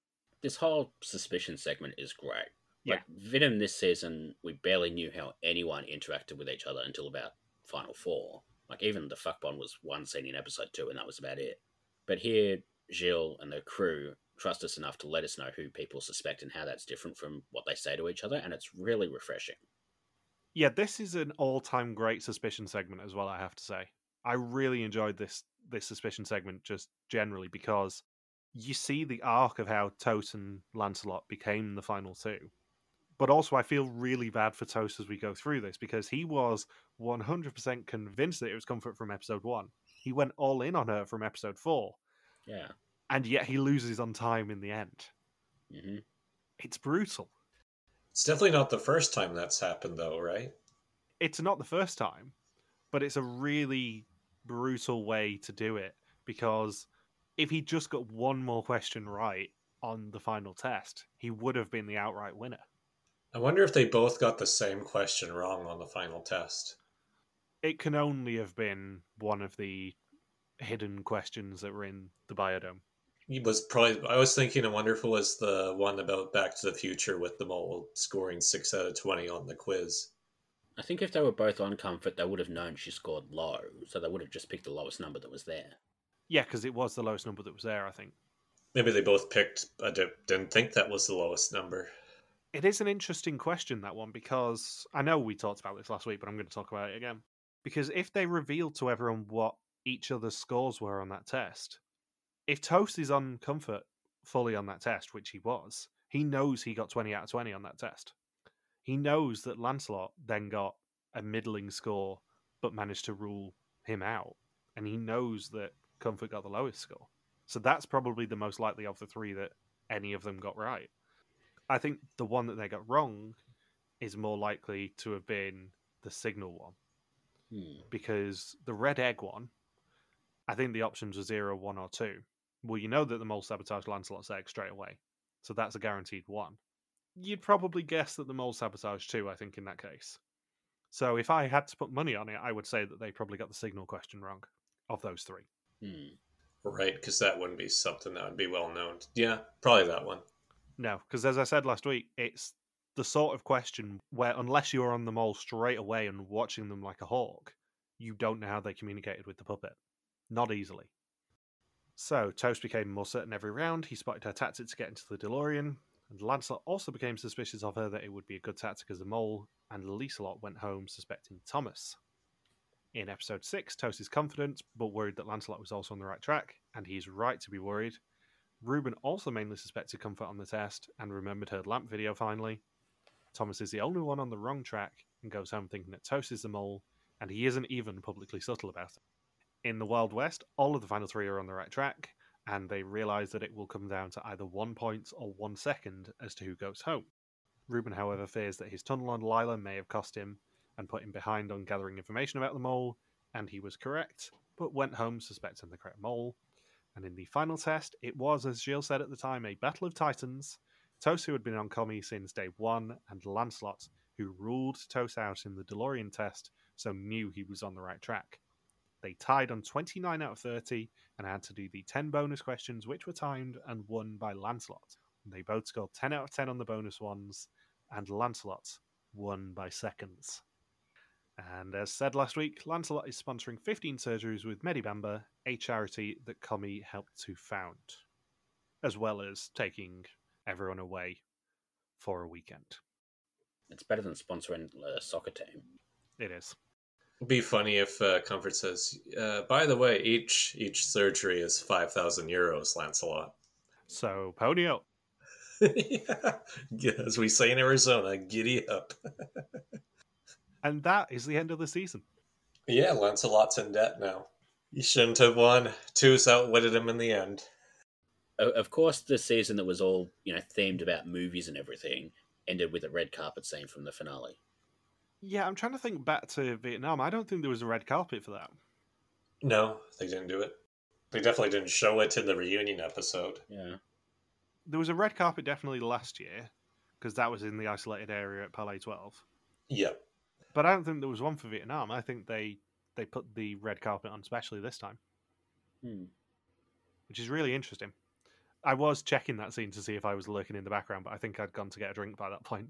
This whole suspicion segment is great. Yeah. Like Venom this season, we barely knew how anyone interacted with each other until about Final Four. Like even the fuck bond was one scene in episode two, and that was about it. But here, Gilles and the crew trust us enough to let us know who people suspect and how that's different from what they say to each other, and it's really refreshing. Yeah, this is an all-time great suspicion segment as well. I have to say, I really enjoyed this this suspicion segment just generally because you see the arc of how Toast and Lancelot became the final two. But also, I feel really bad for Toast as we go through this because he was 100% convinced that it was comfort from episode one. He went all in on her from episode four Yeah. And yet he loses on time in the end. hmm It's brutal. It's definitely not the first time that's happened, though, right? It's not the first time, but it's a really brutal way to do it because if he just got one more question right on the final test, he would have been the outright winner. I wonder if they both got the same question wrong on the final test. It can only have been one of the hidden questions that were in the biodome. He was probably. I was thinking. a wonderful if it was the one about Back to the Future with the mole scoring six out of twenty on the quiz. I think if they were both on comfort, they would have known she scored low, so they would have just picked the lowest number that was there. Yeah, because it was the lowest number that was there, I think. Maybe they both picked. I didn't think that was the lowest number. It is an interesting question, that one, because I know we talked about this last week, but I'm going to talk about it again. Because if they revealed to everyone what each other's scores were on that test, if Toast is on comfort fully on that test, which he was, he knows he got 20 out of 20 on that test. He knows that Lancelot then got a middling score, but managed to rule him out. And he knows that Comfort got the lowest score. So that's probably the most likely of the three that any of them got right. I think the one that they got wrong is more likely to have been the signal one Hmm. because the red egg one, I think the options were zero, one, or two. Well, you know that the mole sabotaged Lancelot's egg straight away, so that's a guaranteed one. You'd probably guess that the mole sabotaged two, I think, in that case. So if I had to put money on it, I would say that they probably got the signal question wrong of those three. Hmm. Right, because that wouldn't be something that would be well known. Yeah, probably that one. No, because as I said last week, it's the sort of question where unless you're on the mole straight away and watching them like a hawk, you don't know how they communicated with the puppet. Not easily. So Toast became more certain every round. He spotted her tactic to get into the DeLorean, and Lancelot also became suspicious of her that it would be a good tactic as a mole, and Lieselot went home suspecting Thomas. In episode 6, Toast is confident, but worried that Lancelot was also on the right track, and he's right to be worried. Ruben also mainly suspected Comfort on the test and remembered her lamp video finally. Thomas is the only one on the wrong track and goes home thinking that Toast is the mole, and he isn't even publicly subtle about it. In the Wild West, all of the final three are on the right track, and they realise that it will come down to either one point or one second as to who goes home. Ruben, however, fears that his tunnel on Lila may have cost him and put him behind on gathering information about the mole, and he was correct, but went home suspecting the correct mole. And in the final test, it was, as Gilles said at the time, a battle of titans. Who had been on Commie since day one, and Lancelot, who ruled Toast out in the DeLorean test, so knew he was on the right track. They tied on 29 out of 30 and had to do the 10 bonus questions, which were timed and won by Lancelot. They both scored 10 out of 10 on the bonus ones, and Lancelot won by seconds. And as said last week, Lancelot is sponsoring 15 surgeries with Medibamba, a charity that Commie helped to found, as well as taking everyone away for a weekend. It's better than sponsoring a soccer team. It is. It'd be funny if uh, Comfort says, uh, "By the way, each each surgery is five thousand euros, Lancelot." So pony up. yeah. As we say in Arizona, giddy up. and that is the end of the season. Yeah, Lancelot's in debt now. He shouldn't have won. Two's outwitted him in the end. Of course, the season that was all you know themed about movies and everything ended with a red carpet scene from the finale. Yeah, I'm trying to think back to Vietnam. I don't think there was a red carpet for that. No, they didn't do it. They definitely didn't show it in the reunion episode. Yeah. There was a red carpet definitely last year because that was in the isolated area at Palais 12. Yep. But I don't think there was one for Vietnam. I think they they put the red carpet on specially this time, Hmm. which is really interesting. I was checking that scene to see if I was lurking in the background, but I think I'd gone to get a drink by that point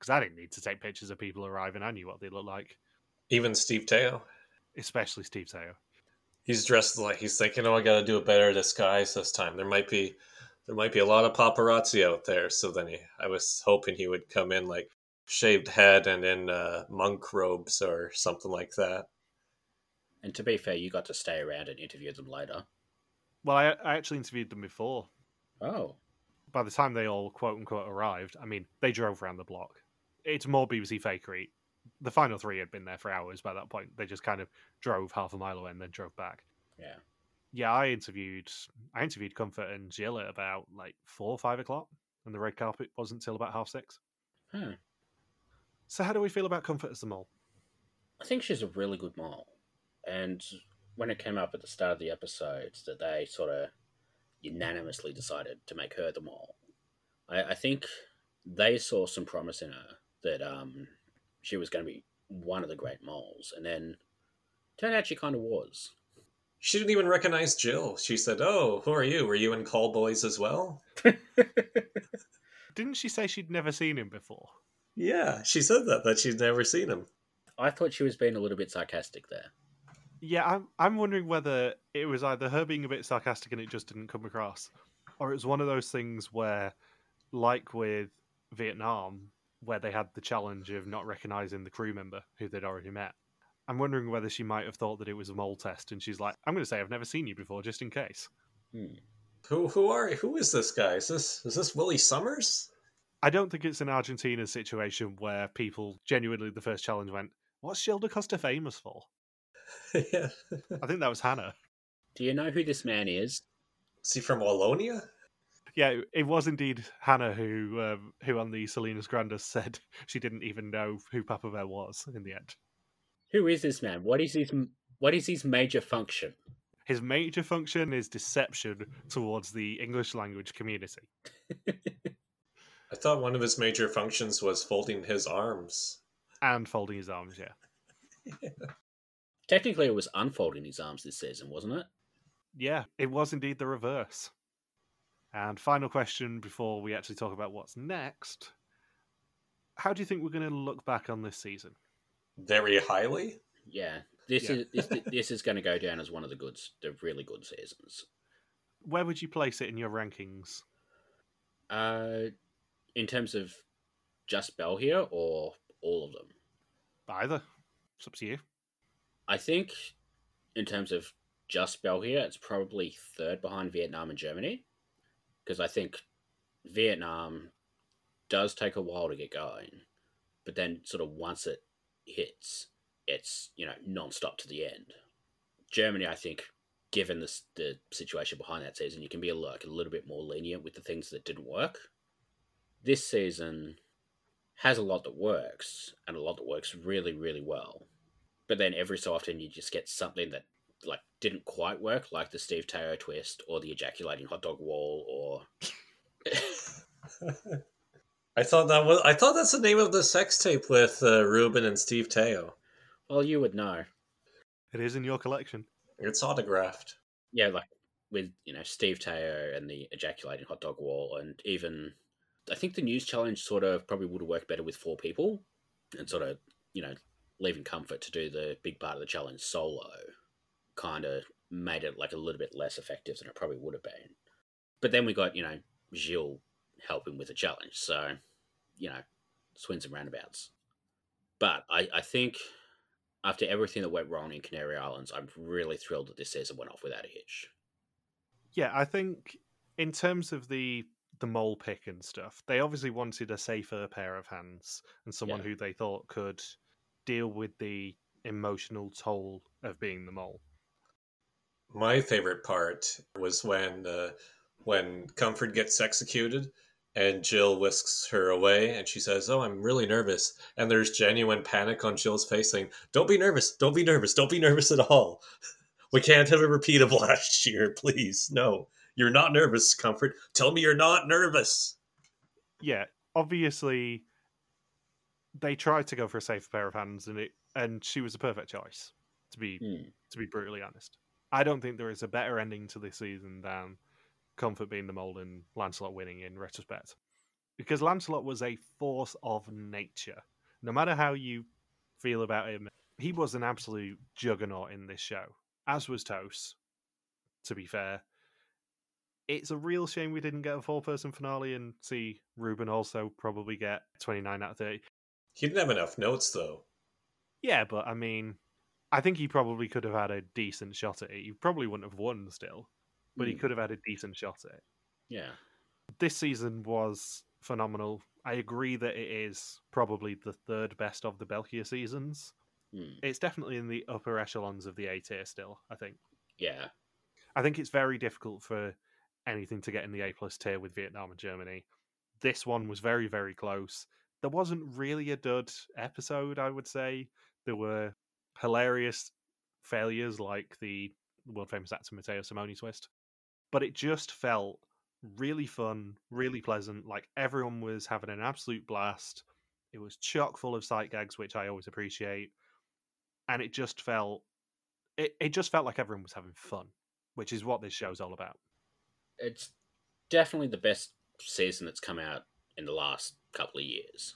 because I didn't need to take pictures of people arriving. I knew what they looked like, Even Steve Teo. especially Steve Teo. He's dressed like he's thinking, "Oh, I got to do a better disguise this time." There might be, there might be a lot of paparazzi out there. So then he, I was hoping he would come in like shaved head and in uh, monk robes or something like that. And to be fair, you got to stay around and interview them later. Well, I, I actually interviewed them before. Oh. By the time they all quote unquote arrived, I mean they drove around the block. It's more BBC fakery. The final three had been there for hours by that point. They just kind of drove half a mile away and then drove back. Yeah. Yeah, I interviewed I interviewed Comfort and Gilles at about like four or five o'clock, and the red carpet wasn't till about half six. Hmm. So how do we feel about Comfort as the mole? I think she's a really good mole. And when it came up at the start of the episodes that they sort of unanimously decided to make her the mole, I, I think they saw some promise in her that um, she was going to be one of the great moles. And then turned out she kind of was. She didn't even recognize Gilles. She said, "Oh, who are you? Were you in Call Boys as well?" Didn't she say she'd never seen him before? Yeah, she said that that she'd never seen him. I thought she was being a little bit sarcastic there. Yeah, I'm I'm wondering whether it was either her being a bit sarcastic and it just didn't come across, or it was one of those things where, like with Vietnam, where they had the challenge of not recognizing the crew member who they'd already met. I'm wondering whether she might have thought that it was a mole test, and she's like, "I'm going to say I've never seen you before, just in case." Hmm. Who who are who is this guy? Is this is this Willie Summers? I don't think it's an Argentina situation where people genuinely the first challenge went, "What's Gilles De Coster famous for?" yeah. I think that was Hannah. Do you know who this man is? Is he from Wallonia? Yeah, it was indeed Hannah who um, who on the Salinas Grandes said she didn't even know who Papa Bear was in the end. Who is this man? What is his what is his major function? His major function is deception towards the English language community. I thought one of his major functions was folding his arms. And folding his arms, yeah. Technically, it was unfolding his arms this season, wasn't it? Yeah, it was indeed the reverse. And final question before we actually talk about what's next. How do you think we're going to look back on this season? Very highly. Yeah, this Yeah. is this, this is going to go down as one of the good, the really good seasons. Where would you place it in your rankings? Uh, in terms of just België or all of them, Either. It's up to you. I think in terms of just België, it's probably third behind Vietnam and Germany, because I think Vietnam does take a while to get going, but then sort of once it hits, it's you know non-stop to the end. Germany, I think, given the the situation behind that season, you can be a, like a little bit more lenient with the things that didn't work. This season has a lot that works and a lot that works really really well, but then every so often you just get something that like didn't quite work, like the Steve Teo twist or the ejaculating hot dog wall or I thought that was. I thought that's the name of the sex tape with uh, Ruben and Steve Teo. Well, you would know. It is in your collection. It's autographed. Yeah, like with you know Steve Teo and the ejaculating hot dog wall, and even I think the news challenge sort of probably would have worked better with four people, and sort of you know leaving comfort to do the big part of the challenge solo, kind of made it like a little bit less effective than it probably would have been. But then we got you know Gilles helping with the challenge, so you know swings and roundabouts. But I, I think after everything that went wrong in Canary Islands, I'm really thrilled that this season went off without a hitch. Yeah, I think in terms of the the mole pick and stuff, they obviously wanted a safer pair of hands and someone Yeah. who they thought could deal with the emotional toll of being the mole. My favorite part was when uh, when Comfort gets executed and Gilles whisks her away and she says, "Oh, I'm really nervous." And there's genuine panic on Gilles' face saying, "Don't be nervous. Don't be nervous. Don't be nervous at all. We can't have a repeat of last year, please. No. You're not nervous, Comfort. Tell me you're not nervous." Yeah, obviously they tried to go for a safer pair of hands and it and she was a perfect choice, to be Hmm. to be brutally honest. I don't think there is a better ending to this season than Comfort being the mold and Lancelot winning in retrospect. Because Lancelot was a force of nature. No matter how you feel about him, he was an absolute juggernaut in this show, as was Toast, to be fair. It's a real shame we didn't get a four person finale and see Ruben also probably get 29 out of 30. He didn't have enough notes though. Yeah, but I mean, I think he probably could have had a decent shot at it. He probably wouldn't have won still, but he Hmm. could have had a decent shot at it. Yeah. This season was phenomenal. I agree that it is probably the third best of the België seasons. Hmm. It's definitely in the upper echelons of the A tier still, I think. Yeah. I think it's very difficult for anything to get in the A plus tier with Vietnam and Germany. This one was very, very close. There wasn't really a dud episode, I would say. There were hilarious failures like the world famous actor Matteo Simoni twist. But it just felt really fun, really pleasant. Like everyone was having an absolute blast. It was chock full of sight gags, which I always appreciate. And it just felt it, it just felt like everyone was having fun which is what this show's all about. It's definitely the best season that's come out in the last couple of years.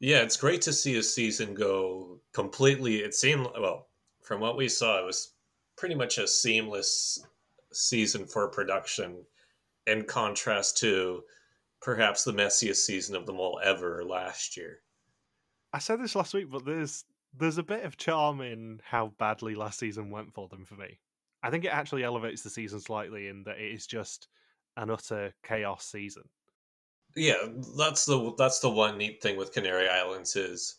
Yeah, it's great to see a season go completely. It seemed well from what we saw, it was pretty much a seamless season for production, in contrast to perhaps the messiest season of them all ever last year. I said this last week, but there's there's a bit of charm in how badly last season went for them for me. I think it actually elevates the season slightly in that it is just an utter chaos season. Yeah, that's the that's the one neat thing with Canary Islands is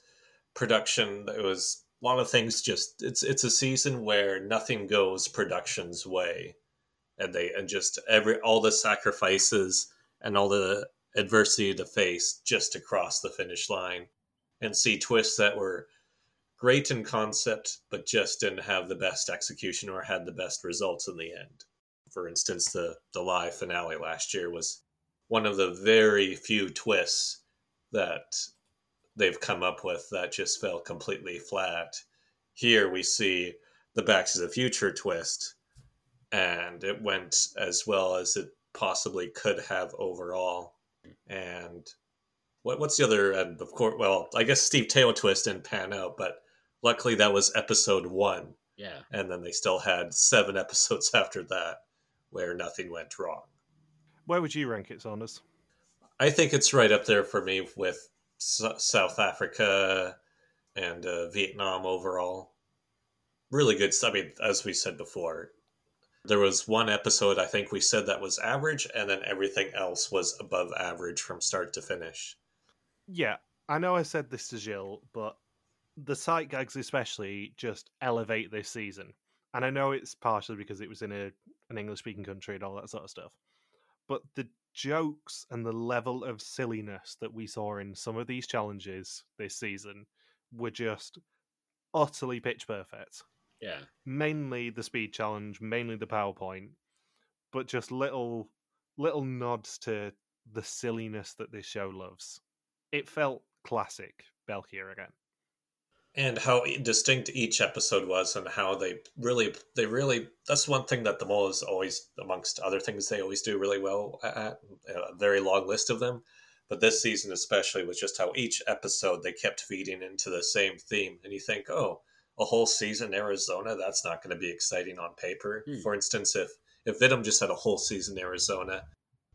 production. It was a lot of things. Just it's it's a season where nothing goes production's way, and they and just every all the sacrifices and all the adversity to face just to cross the finish line and see twists that were great in concept but just didn't have the best execution or had the best results in the end. For instance, the the live finale last year was one of the very few twists that they've come up with that just fell completely flat. Here we see the Back to the Future twist, and it went as well as it possibly could have overall. And what what's the other end? Of course, well, I guess Steve Teo twist didn't pan out, but luckily that was episode one, Yeah. and then they still had seven episodes after that where nothing went wrong. Where would you rank it, Saunders? I think it's right up there for me with S- South Africa and uh, Vietnam overall. Really good. stuff. I mean, as we said before, there was one episode I think we said that was average, and then everything else was above average from start to finish. Yeah, I know I said this to Gilles, but the sight gags especially just elevate this season. And I know it's partially because it was in a an English speaking country and all that sort of stuff. But the jokes and the level of silliness that we saw in some of these challenges this season were just utterly pitch perfect. Yeah. Mainly the speed challenge, mainly the PowerPoint, but just little little nods to the silliness that this show loves. It felt classic België again. And how distinct each episode was and how they really they really that's one thing that the mole is always amongst other things they always do really well at a very long list of them but this season especially was just how each episode they kept feeding into the same theme and you think oh a whole season arizona that's not going to be exciting on paper Hmm. for instance if if WIDM just had a whole season in arizona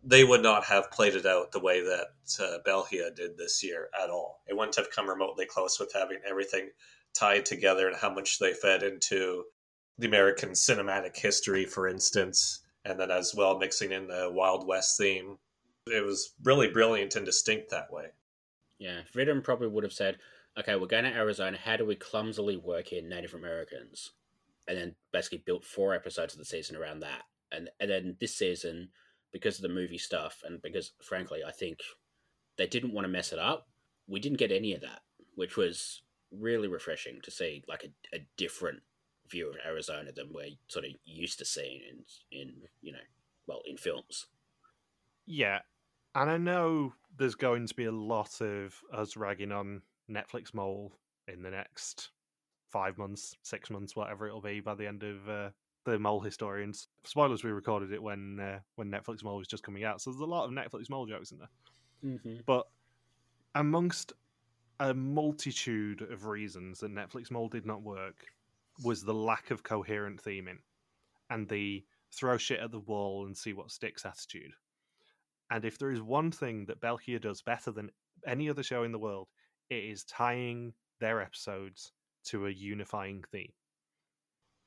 they would not have played it out the way that uh, België did this year at all. It wouldn't have come remotely close with having everything tied together and how much they fed into the American cinematic history, for instance, and then as well mixing in the Wild West theme. It was really brilliant and distinct that way. Yeah, WIDM probably would have said, okay, we're going to Arizona. How do we clumsily work in Native Americans? And then basically built four episodes of the season around that. And, and then this season, because of the movie stuff, and because, frankly, I think they didn't want to mess it up, we didn't get any of that, which was really refreshing to see, like a, a different view of Arizona than we're sort of used to seeing in, in, you know, well, in films. Yeah, and I know there's going to be a lot of us ragging on Netflix Mole in the next five months, six months, whatever it'll be by the end of uh, the Mole Historians. Spoilers: we recorded it when uh, when Netflix Mole was just coming out, so there's a lot of Netflix Mole jokes in there. Mm-hmm. But amongst a multitude of reasons that Netflix Mole did not work was the lack of coherent theming and the throw shit at the wall and see what sticks attitude. And if there is one thing that België does better than any other show in the world, it is tying their episodes to a unifying theme.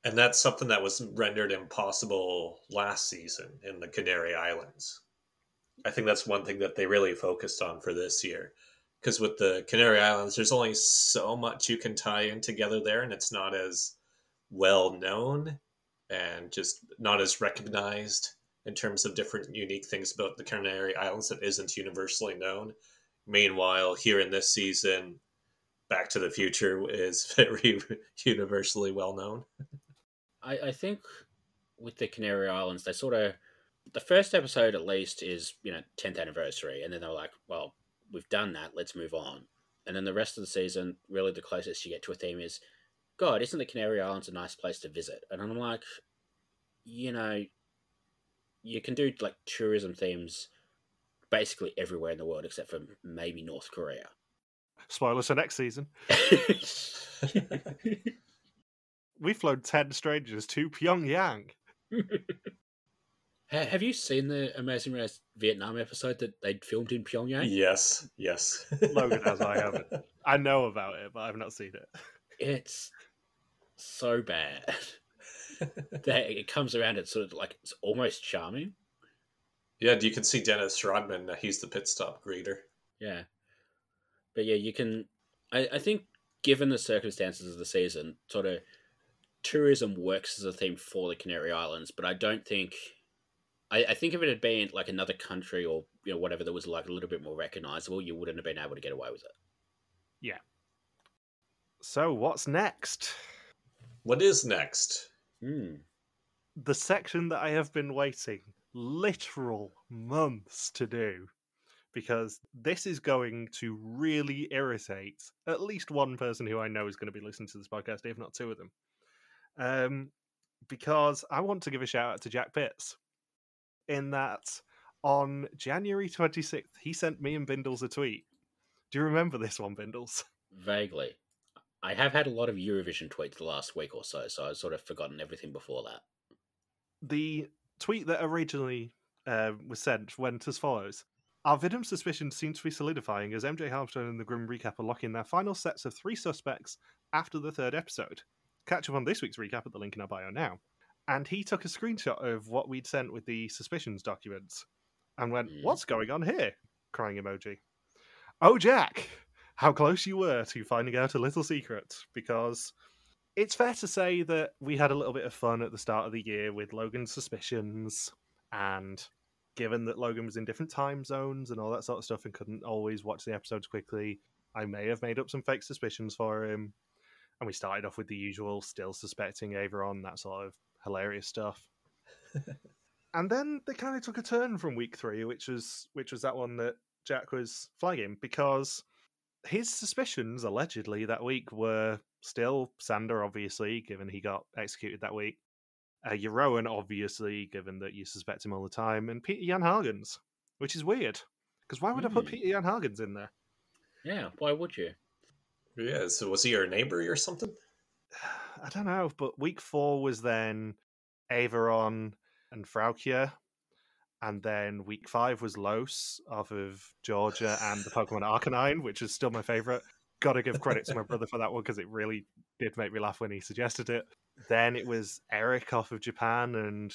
And that's something that was rendered impossible last season in the Canary Islands. I think that's one thing that they really focused on for this year. Because with the Canary Islands, there's only so much you can tie in together there, and it's not as well known and just not as recognized in terms of different unique things about the Canary Islands that isn't universally known. Meanwhile, here in this season, Back to the Future is very universally well known. I, I think with the Canary Islands, they sort of the first episode at least is you know 10th anniversary, and then they were like, well, we've done that, let's move on. And then the rest of the season, really, the closest you get to a theme is, God, isn't the Canary Islands a nice place to visit? And I'm like, you know, you can do like tourism themes basically everywhere in the world except for maybe North Korea. Spoilers for next season. We flown 10 strangers to Pyongyang. Have you seen the Amazing Race Vietnam episode that they'd filmed in Pyongyang? Yes, yes. Logan has, I haven't. I know about it, but I've not seen it. It's so bad that it comes around. It's sort of like it's almost charming. Yeah, you can see Dennis Rodman. uh, He's the pit stop greeter. Yeah, but yeah, you can. I, I think, given the circumstances of the season, sort of tourism works as a theme for the Canary Islands. But I don't think. I, I think if it had been like another country or you know whatever that was like a little bit more recognizable, you wouldn't have been able to get away with it. Yeah. So, what's next? What is next? Hmm. The section that I have been waiting literal months to do. Because this is going to really irritate at least one person who I know is going to be listening to this podcast, if not two of them. Um, because I want to give a shout out to Jack Pitts. In that, on January 26th, he sent me and Bindles a tweet. Do you remember this one, Bindles? Vaguely. I have had a lot of Eurovision tweets the last week or so, so I've sort of forgotten everything before that. The tweet that originally uh, was sent went as follows. Our WIDM suspicions seem to be solidifying as MJ Harmstone and the Grim Recap are locking their final sets of three suspects after the third episode. Catch up on this week's recap at the link in our bio now. And he took a screenshot of what we'd sent with the suspicions documents and went, Mm. What's going on here? Crying emoji. Oh, Jack, how close you were to finding out a little secret because it's fair to say that we had a little bit of fun at the start of the year with Logan's suspicions, and given that Logan was in different time zones and all that sort of stuff and couldn't always watch the episodes quickly, I may have made up some fake suspicions for him. And we started off with the usual still suspecting Averon, that sort of hilarious stuff. And then they kind of took a turn from week three, which was which was that one that Jack was flagging, because his suspicions allegedly that week were still Sander, obviously, given he got executed that week. Uh, Jeroen, obviously, given that you suspect him all the time, and Peter Jan Hargens, which is weird. Because why would I put Hmm. Peter Jan Hargens in there? Yeah, why would you? Yeah, so was he your neighbor or something? I don't know, but week four was then Averon and Fraukje, and then week five was Los off of Georgia and the Pokemon Arcanine, which is still my favorite. Got to give credit to my brother for that one because it really did make me laugh when he suggested it. Then it was Eric off of Japan and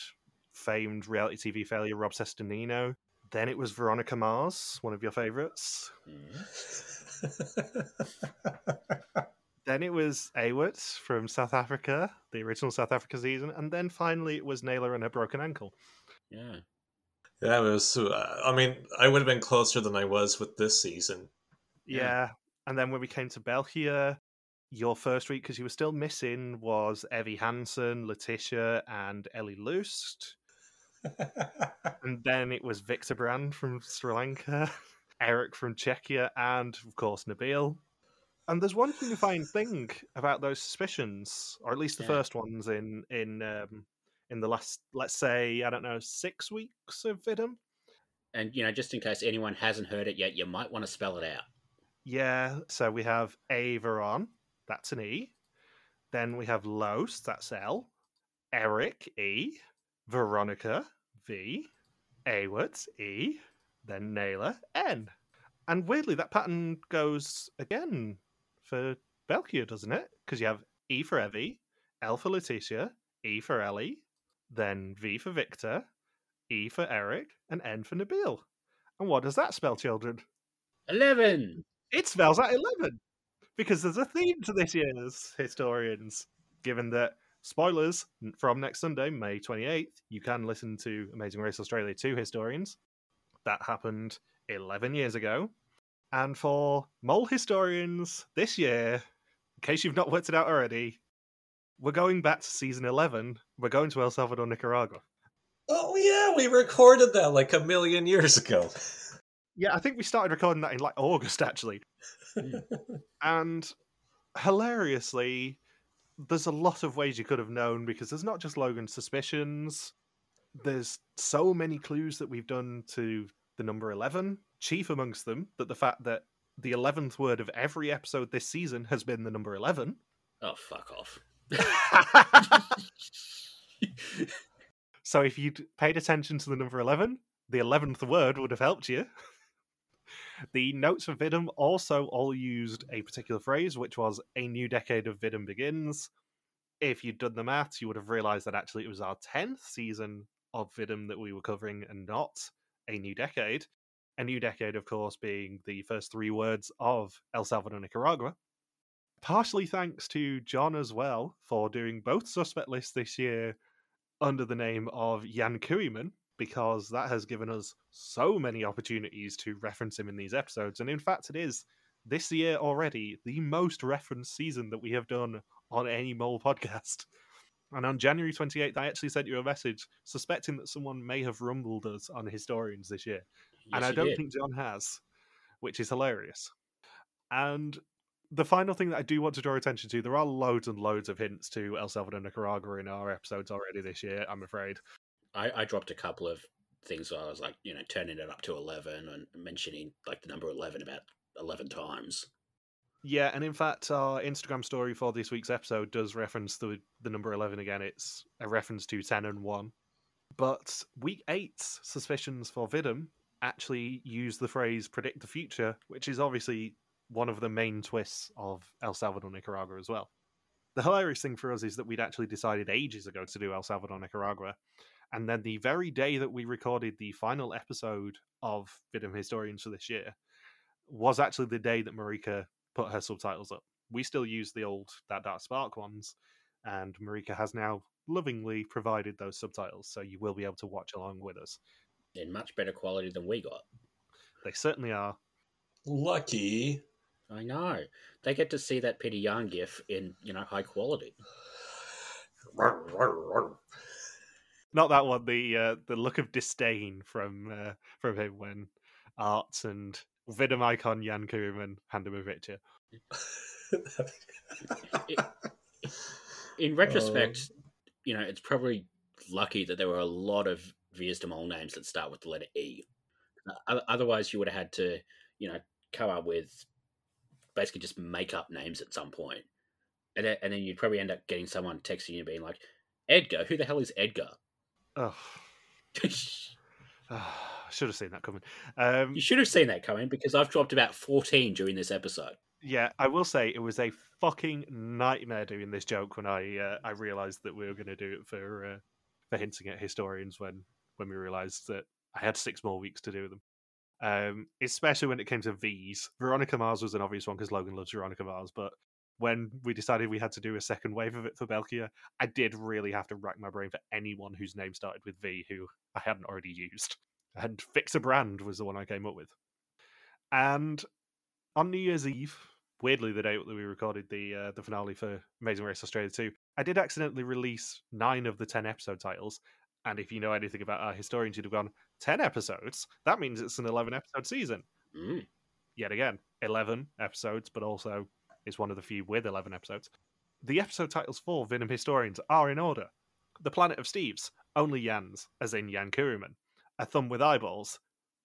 famed reality TV failure Rob Cesternino. Then it was Veronica Mars, one of your favorites. Mm. Then it was Awit from South Africa, the original South Africa season, and then finally it was Naylor and her broken ankle. Yeah. yeah, it was. Uh, I mean, I would have been closer than I was with this season. Yeah. Yeah. And then when we came to België, your first week, because you were still missing, was Evie Hansen, Letitia, and Ellie Lust. And then it was Victor Brand from Sri Lanka, Eric from Czechia, and of course Nabil. And there's one unifying thing about those suspicions, or at least the Yeah. first ones in in um, in the last, let's say, I don't know, six weeks of WIDM. And you know, just in case anyone hasn't heard it yet, you might want to spell it out. Yeah, so we have Averon, that's an E. Then we have Los, that's L. Eric, E. Veronica, V. Awart, E. Then Naylor, N. And weirdly, that pattern goes again for België, doesn't it? Because you have E for Evie, L for Letitia, E for Ellie, then V for Victor, E for Eric, and N for Nabil. And what does that spell, children? Eleven. it spells out 11 because there's a theme to this year's historians given that spoilers from next sunday may 28th you can listen to amazing race australia 2 historians that happened 11 years ago and for mole historians this year in case you've not worked it out already we're going back to season 11 we're going to el salvador nicaragua oh yeah, we recorded that like a million years ago. yeah i think we started recording that in like august actually And hilariously, there's a lot of ways you could have known because there's not just Logan's suspicions. There's so many clues that we've done to the number 11, chief amongst them, that the fact that the 11th word of every episode this season has been the number 11. Oh, fuck off. so if you'd paid attention to the number 11, the 11th word would have helped you. The notes for WIDM also all used a particular phrase, which was a new decade of WIDM begins. If you'd done the maths, you would have realized that actually it was our 10th season of WIDM that we were covering and not a new decade. A new decade, of course, being the first three words of El Salvador, Nicaragua. Partially thanks to John as well for doing both suspect lists this year under the name of Jan Kooijman, because that has given us so many opportunities to reference him in these episodes. And in fact, it is this year already the most referenced season that we have done on any mole podcast. And on January 28th, I actually sent you a message suspecting that someone may have rumbled us on Historians this year. and I don't did. think John has, which is hilarious. And the final thing that I do want to draw attention to there are loads and loads of hints to El Salvador and Nicaragua in our episodes already this year, I'm afraid. I, I dropped a couple of things where I was like, you know, turning it up to 11 and mentioning like the number 11 about 11 times. Yeah, and in fact, our Instagram story for this week's episode does reference the the number eleven again. It's a reference to ten and one. But week eight's suspicions for WIDM actually use the phrase "predict the future," which is obviously one of the main twists of El Salvador Nicaragua as well. The hilarious thing for us is that we'd actually decided ages ago to do El Salvador Nicaragua, and then the very day that we recorded the final episode of WIDM Historians for this year was actually the day that Marika put her subtitles up. We still use the old That Dark Spark ones, and Marika has now lovingly provided those subtitles, so you will be able to watch along with us. In much better quality than we got. They certainly are. Lucky. I know. They get to see that Peter Young gif in, you know, high quality. not that one. The uh, the look of disdain from uh, from him when Arts and WIDM icon Jan Kooijman hand him a picture. In retrospect, um, you know, it's probably lucky that there were a lot of Wie is de Mol names that start with the letter E. Otherwise, you would have had to, you know, come up with basically just make up names at some point. And then, and then you'd probably end up getting someone texting you being like, Edgar, who the hell is Edgar? Oh. I should have seen that coming. Um, you should have seen that coming because I've dropped about 14 during this episode. Yeah, I will say it was a fucking nightmare doing this joke when I uh, I realised that we were going to do it for uh, for hinting at historians when when we realised that I had six more weeks to do them. Um, especially when it came to V's. Veronica Mars was an obvious one because Logan loves Veronica Mars, but when we decided we had to do a second wave of it for België, I did really have to rack my brain for anyone whose name started with V who I hadn't already used. And Fix a Brand was the one I came up with. And on New Year's Eve, weirdly the day that we recorded the uh, the finale for Amazing Race Australia 2, I did accidentally release nine of the ten episode titles. And if you know anything about our historians, you'd have gone, 10 episodes? That means it's an 11 episode season. Mm. Yet again, 11 episodes, but also is one of the few with 11 episodes. The episode titles for WIDM Historians are in order The Planet of Steves, only Yan's, as in Jan Kooijman. A Thumb with Eyeballs.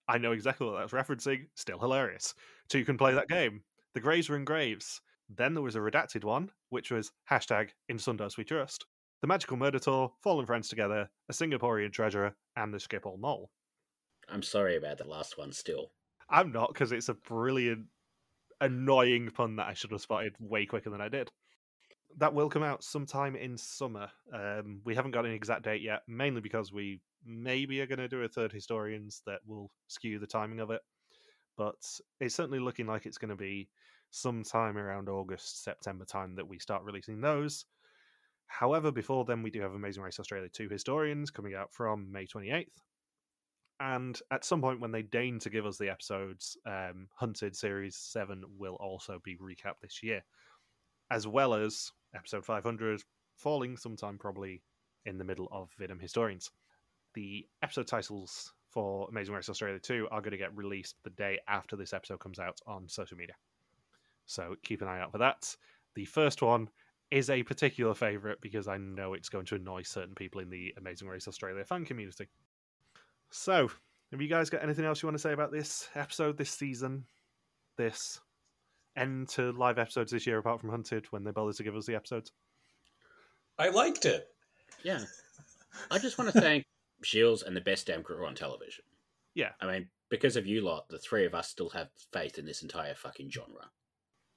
I know exactly what that's referencing, still hilarious. Two can play that game. The Graves were in Graves. Then there was a redacted one, which was hashtag In Sundos We Trust. The Magical Murder Tour, Fallen Friends Together, A Singaporean Treasurer, and The Schiphol Mole. I'm sorry about the last one still. I'm not, because it's a brilliant annoying pun that I should have spotted way quicker than I did. That will come out sometime in summer. Um, we haven't got an exact date yet, mainly because we maybe are going to do a third historians that will skew the timing of it. But it's certainly looking like it's going to be sometime around August, September time that we start releasing those. However, before then, we do have Amazing Race Australia 2 Historians coming out from May 28th and at some point when they deign to give us the episodes, um, Hunted Series 7 will also be recapped this year, as well as episode 500 falling sometime probably in the middle of WIDM Historians. The episode titles for Amazing Race Australia 2 are going to get released the day after this episode comes out on social media. So keep an eye out for that. The first one is a particular favourite because I know it's going to annoy certain people in the Amazing Race Australia fan community. So, have you guys got anything else you want to say about this episode, this season, this end to live episodes this year, apart from Hunted, when they bothered to give us the episodes? I liked it. Yeah. I just want to thank Shields and the best damn crew on television. Yeah. I mean, because of you lot, the three of us still have faith in this entire fucking genre.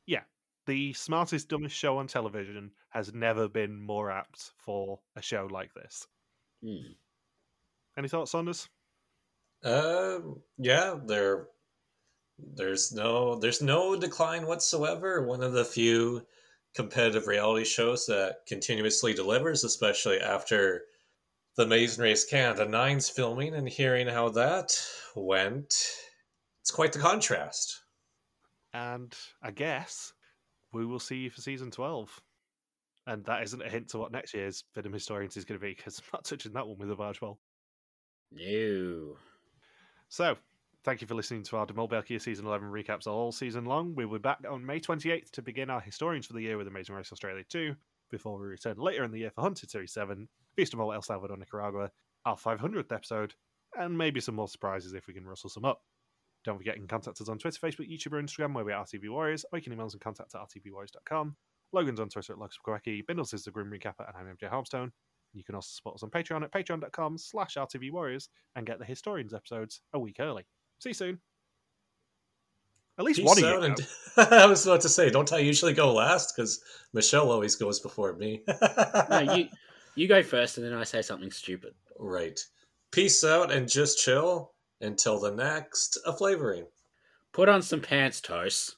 Yeah. The smartest, dumbest show on television has never been more apt for a show like this. Hmm. Any thoughts, on Saunders? Um, yeah, there, there's no, there's no decline whatsoever. One of the few competitive reality shows that continuously delivers, especially after the Amazing Race Canada Nine's filming and hearing how that went. It's quite the contrast. And I guess we will see you for season 12. And that isn't a hint to what next year's WIDM Historians is going to be, because I'm not touching that one with a barge pole. No. So, thank you for listening to our De Mol België Season 11 recaps all season long. We'll be back on May 28th to begin our Historians for the Year with Amazing Race Australia 2, before we return later in the year for Hunted Series 7, Feast of Mol El Salvador, Nicaragua, our 500th episode, and maybe some more surprises if we can rustle some up. Don't forget you can contact us on Twitter, Facebook, YouTube, or Instagram, where we are RTV Warriors, or you can email us and contact at rtvwarriors.com. Logan's on Twitter at Luxquacky, Bindles is the Grim Recapper, and I'm MJ Harmstone. You can also support us on Patreon at patreon.com slash RTV Warriors and get the Historians episodes a week early. See you soon. At least Peace one of you. and- I was about to say, don't I usually go last? Because Michelle always goes before me. No, you you go first, and then I say something stupid. Right. Peace out and just chill until the next a flavoring. Put on some pants, Toast.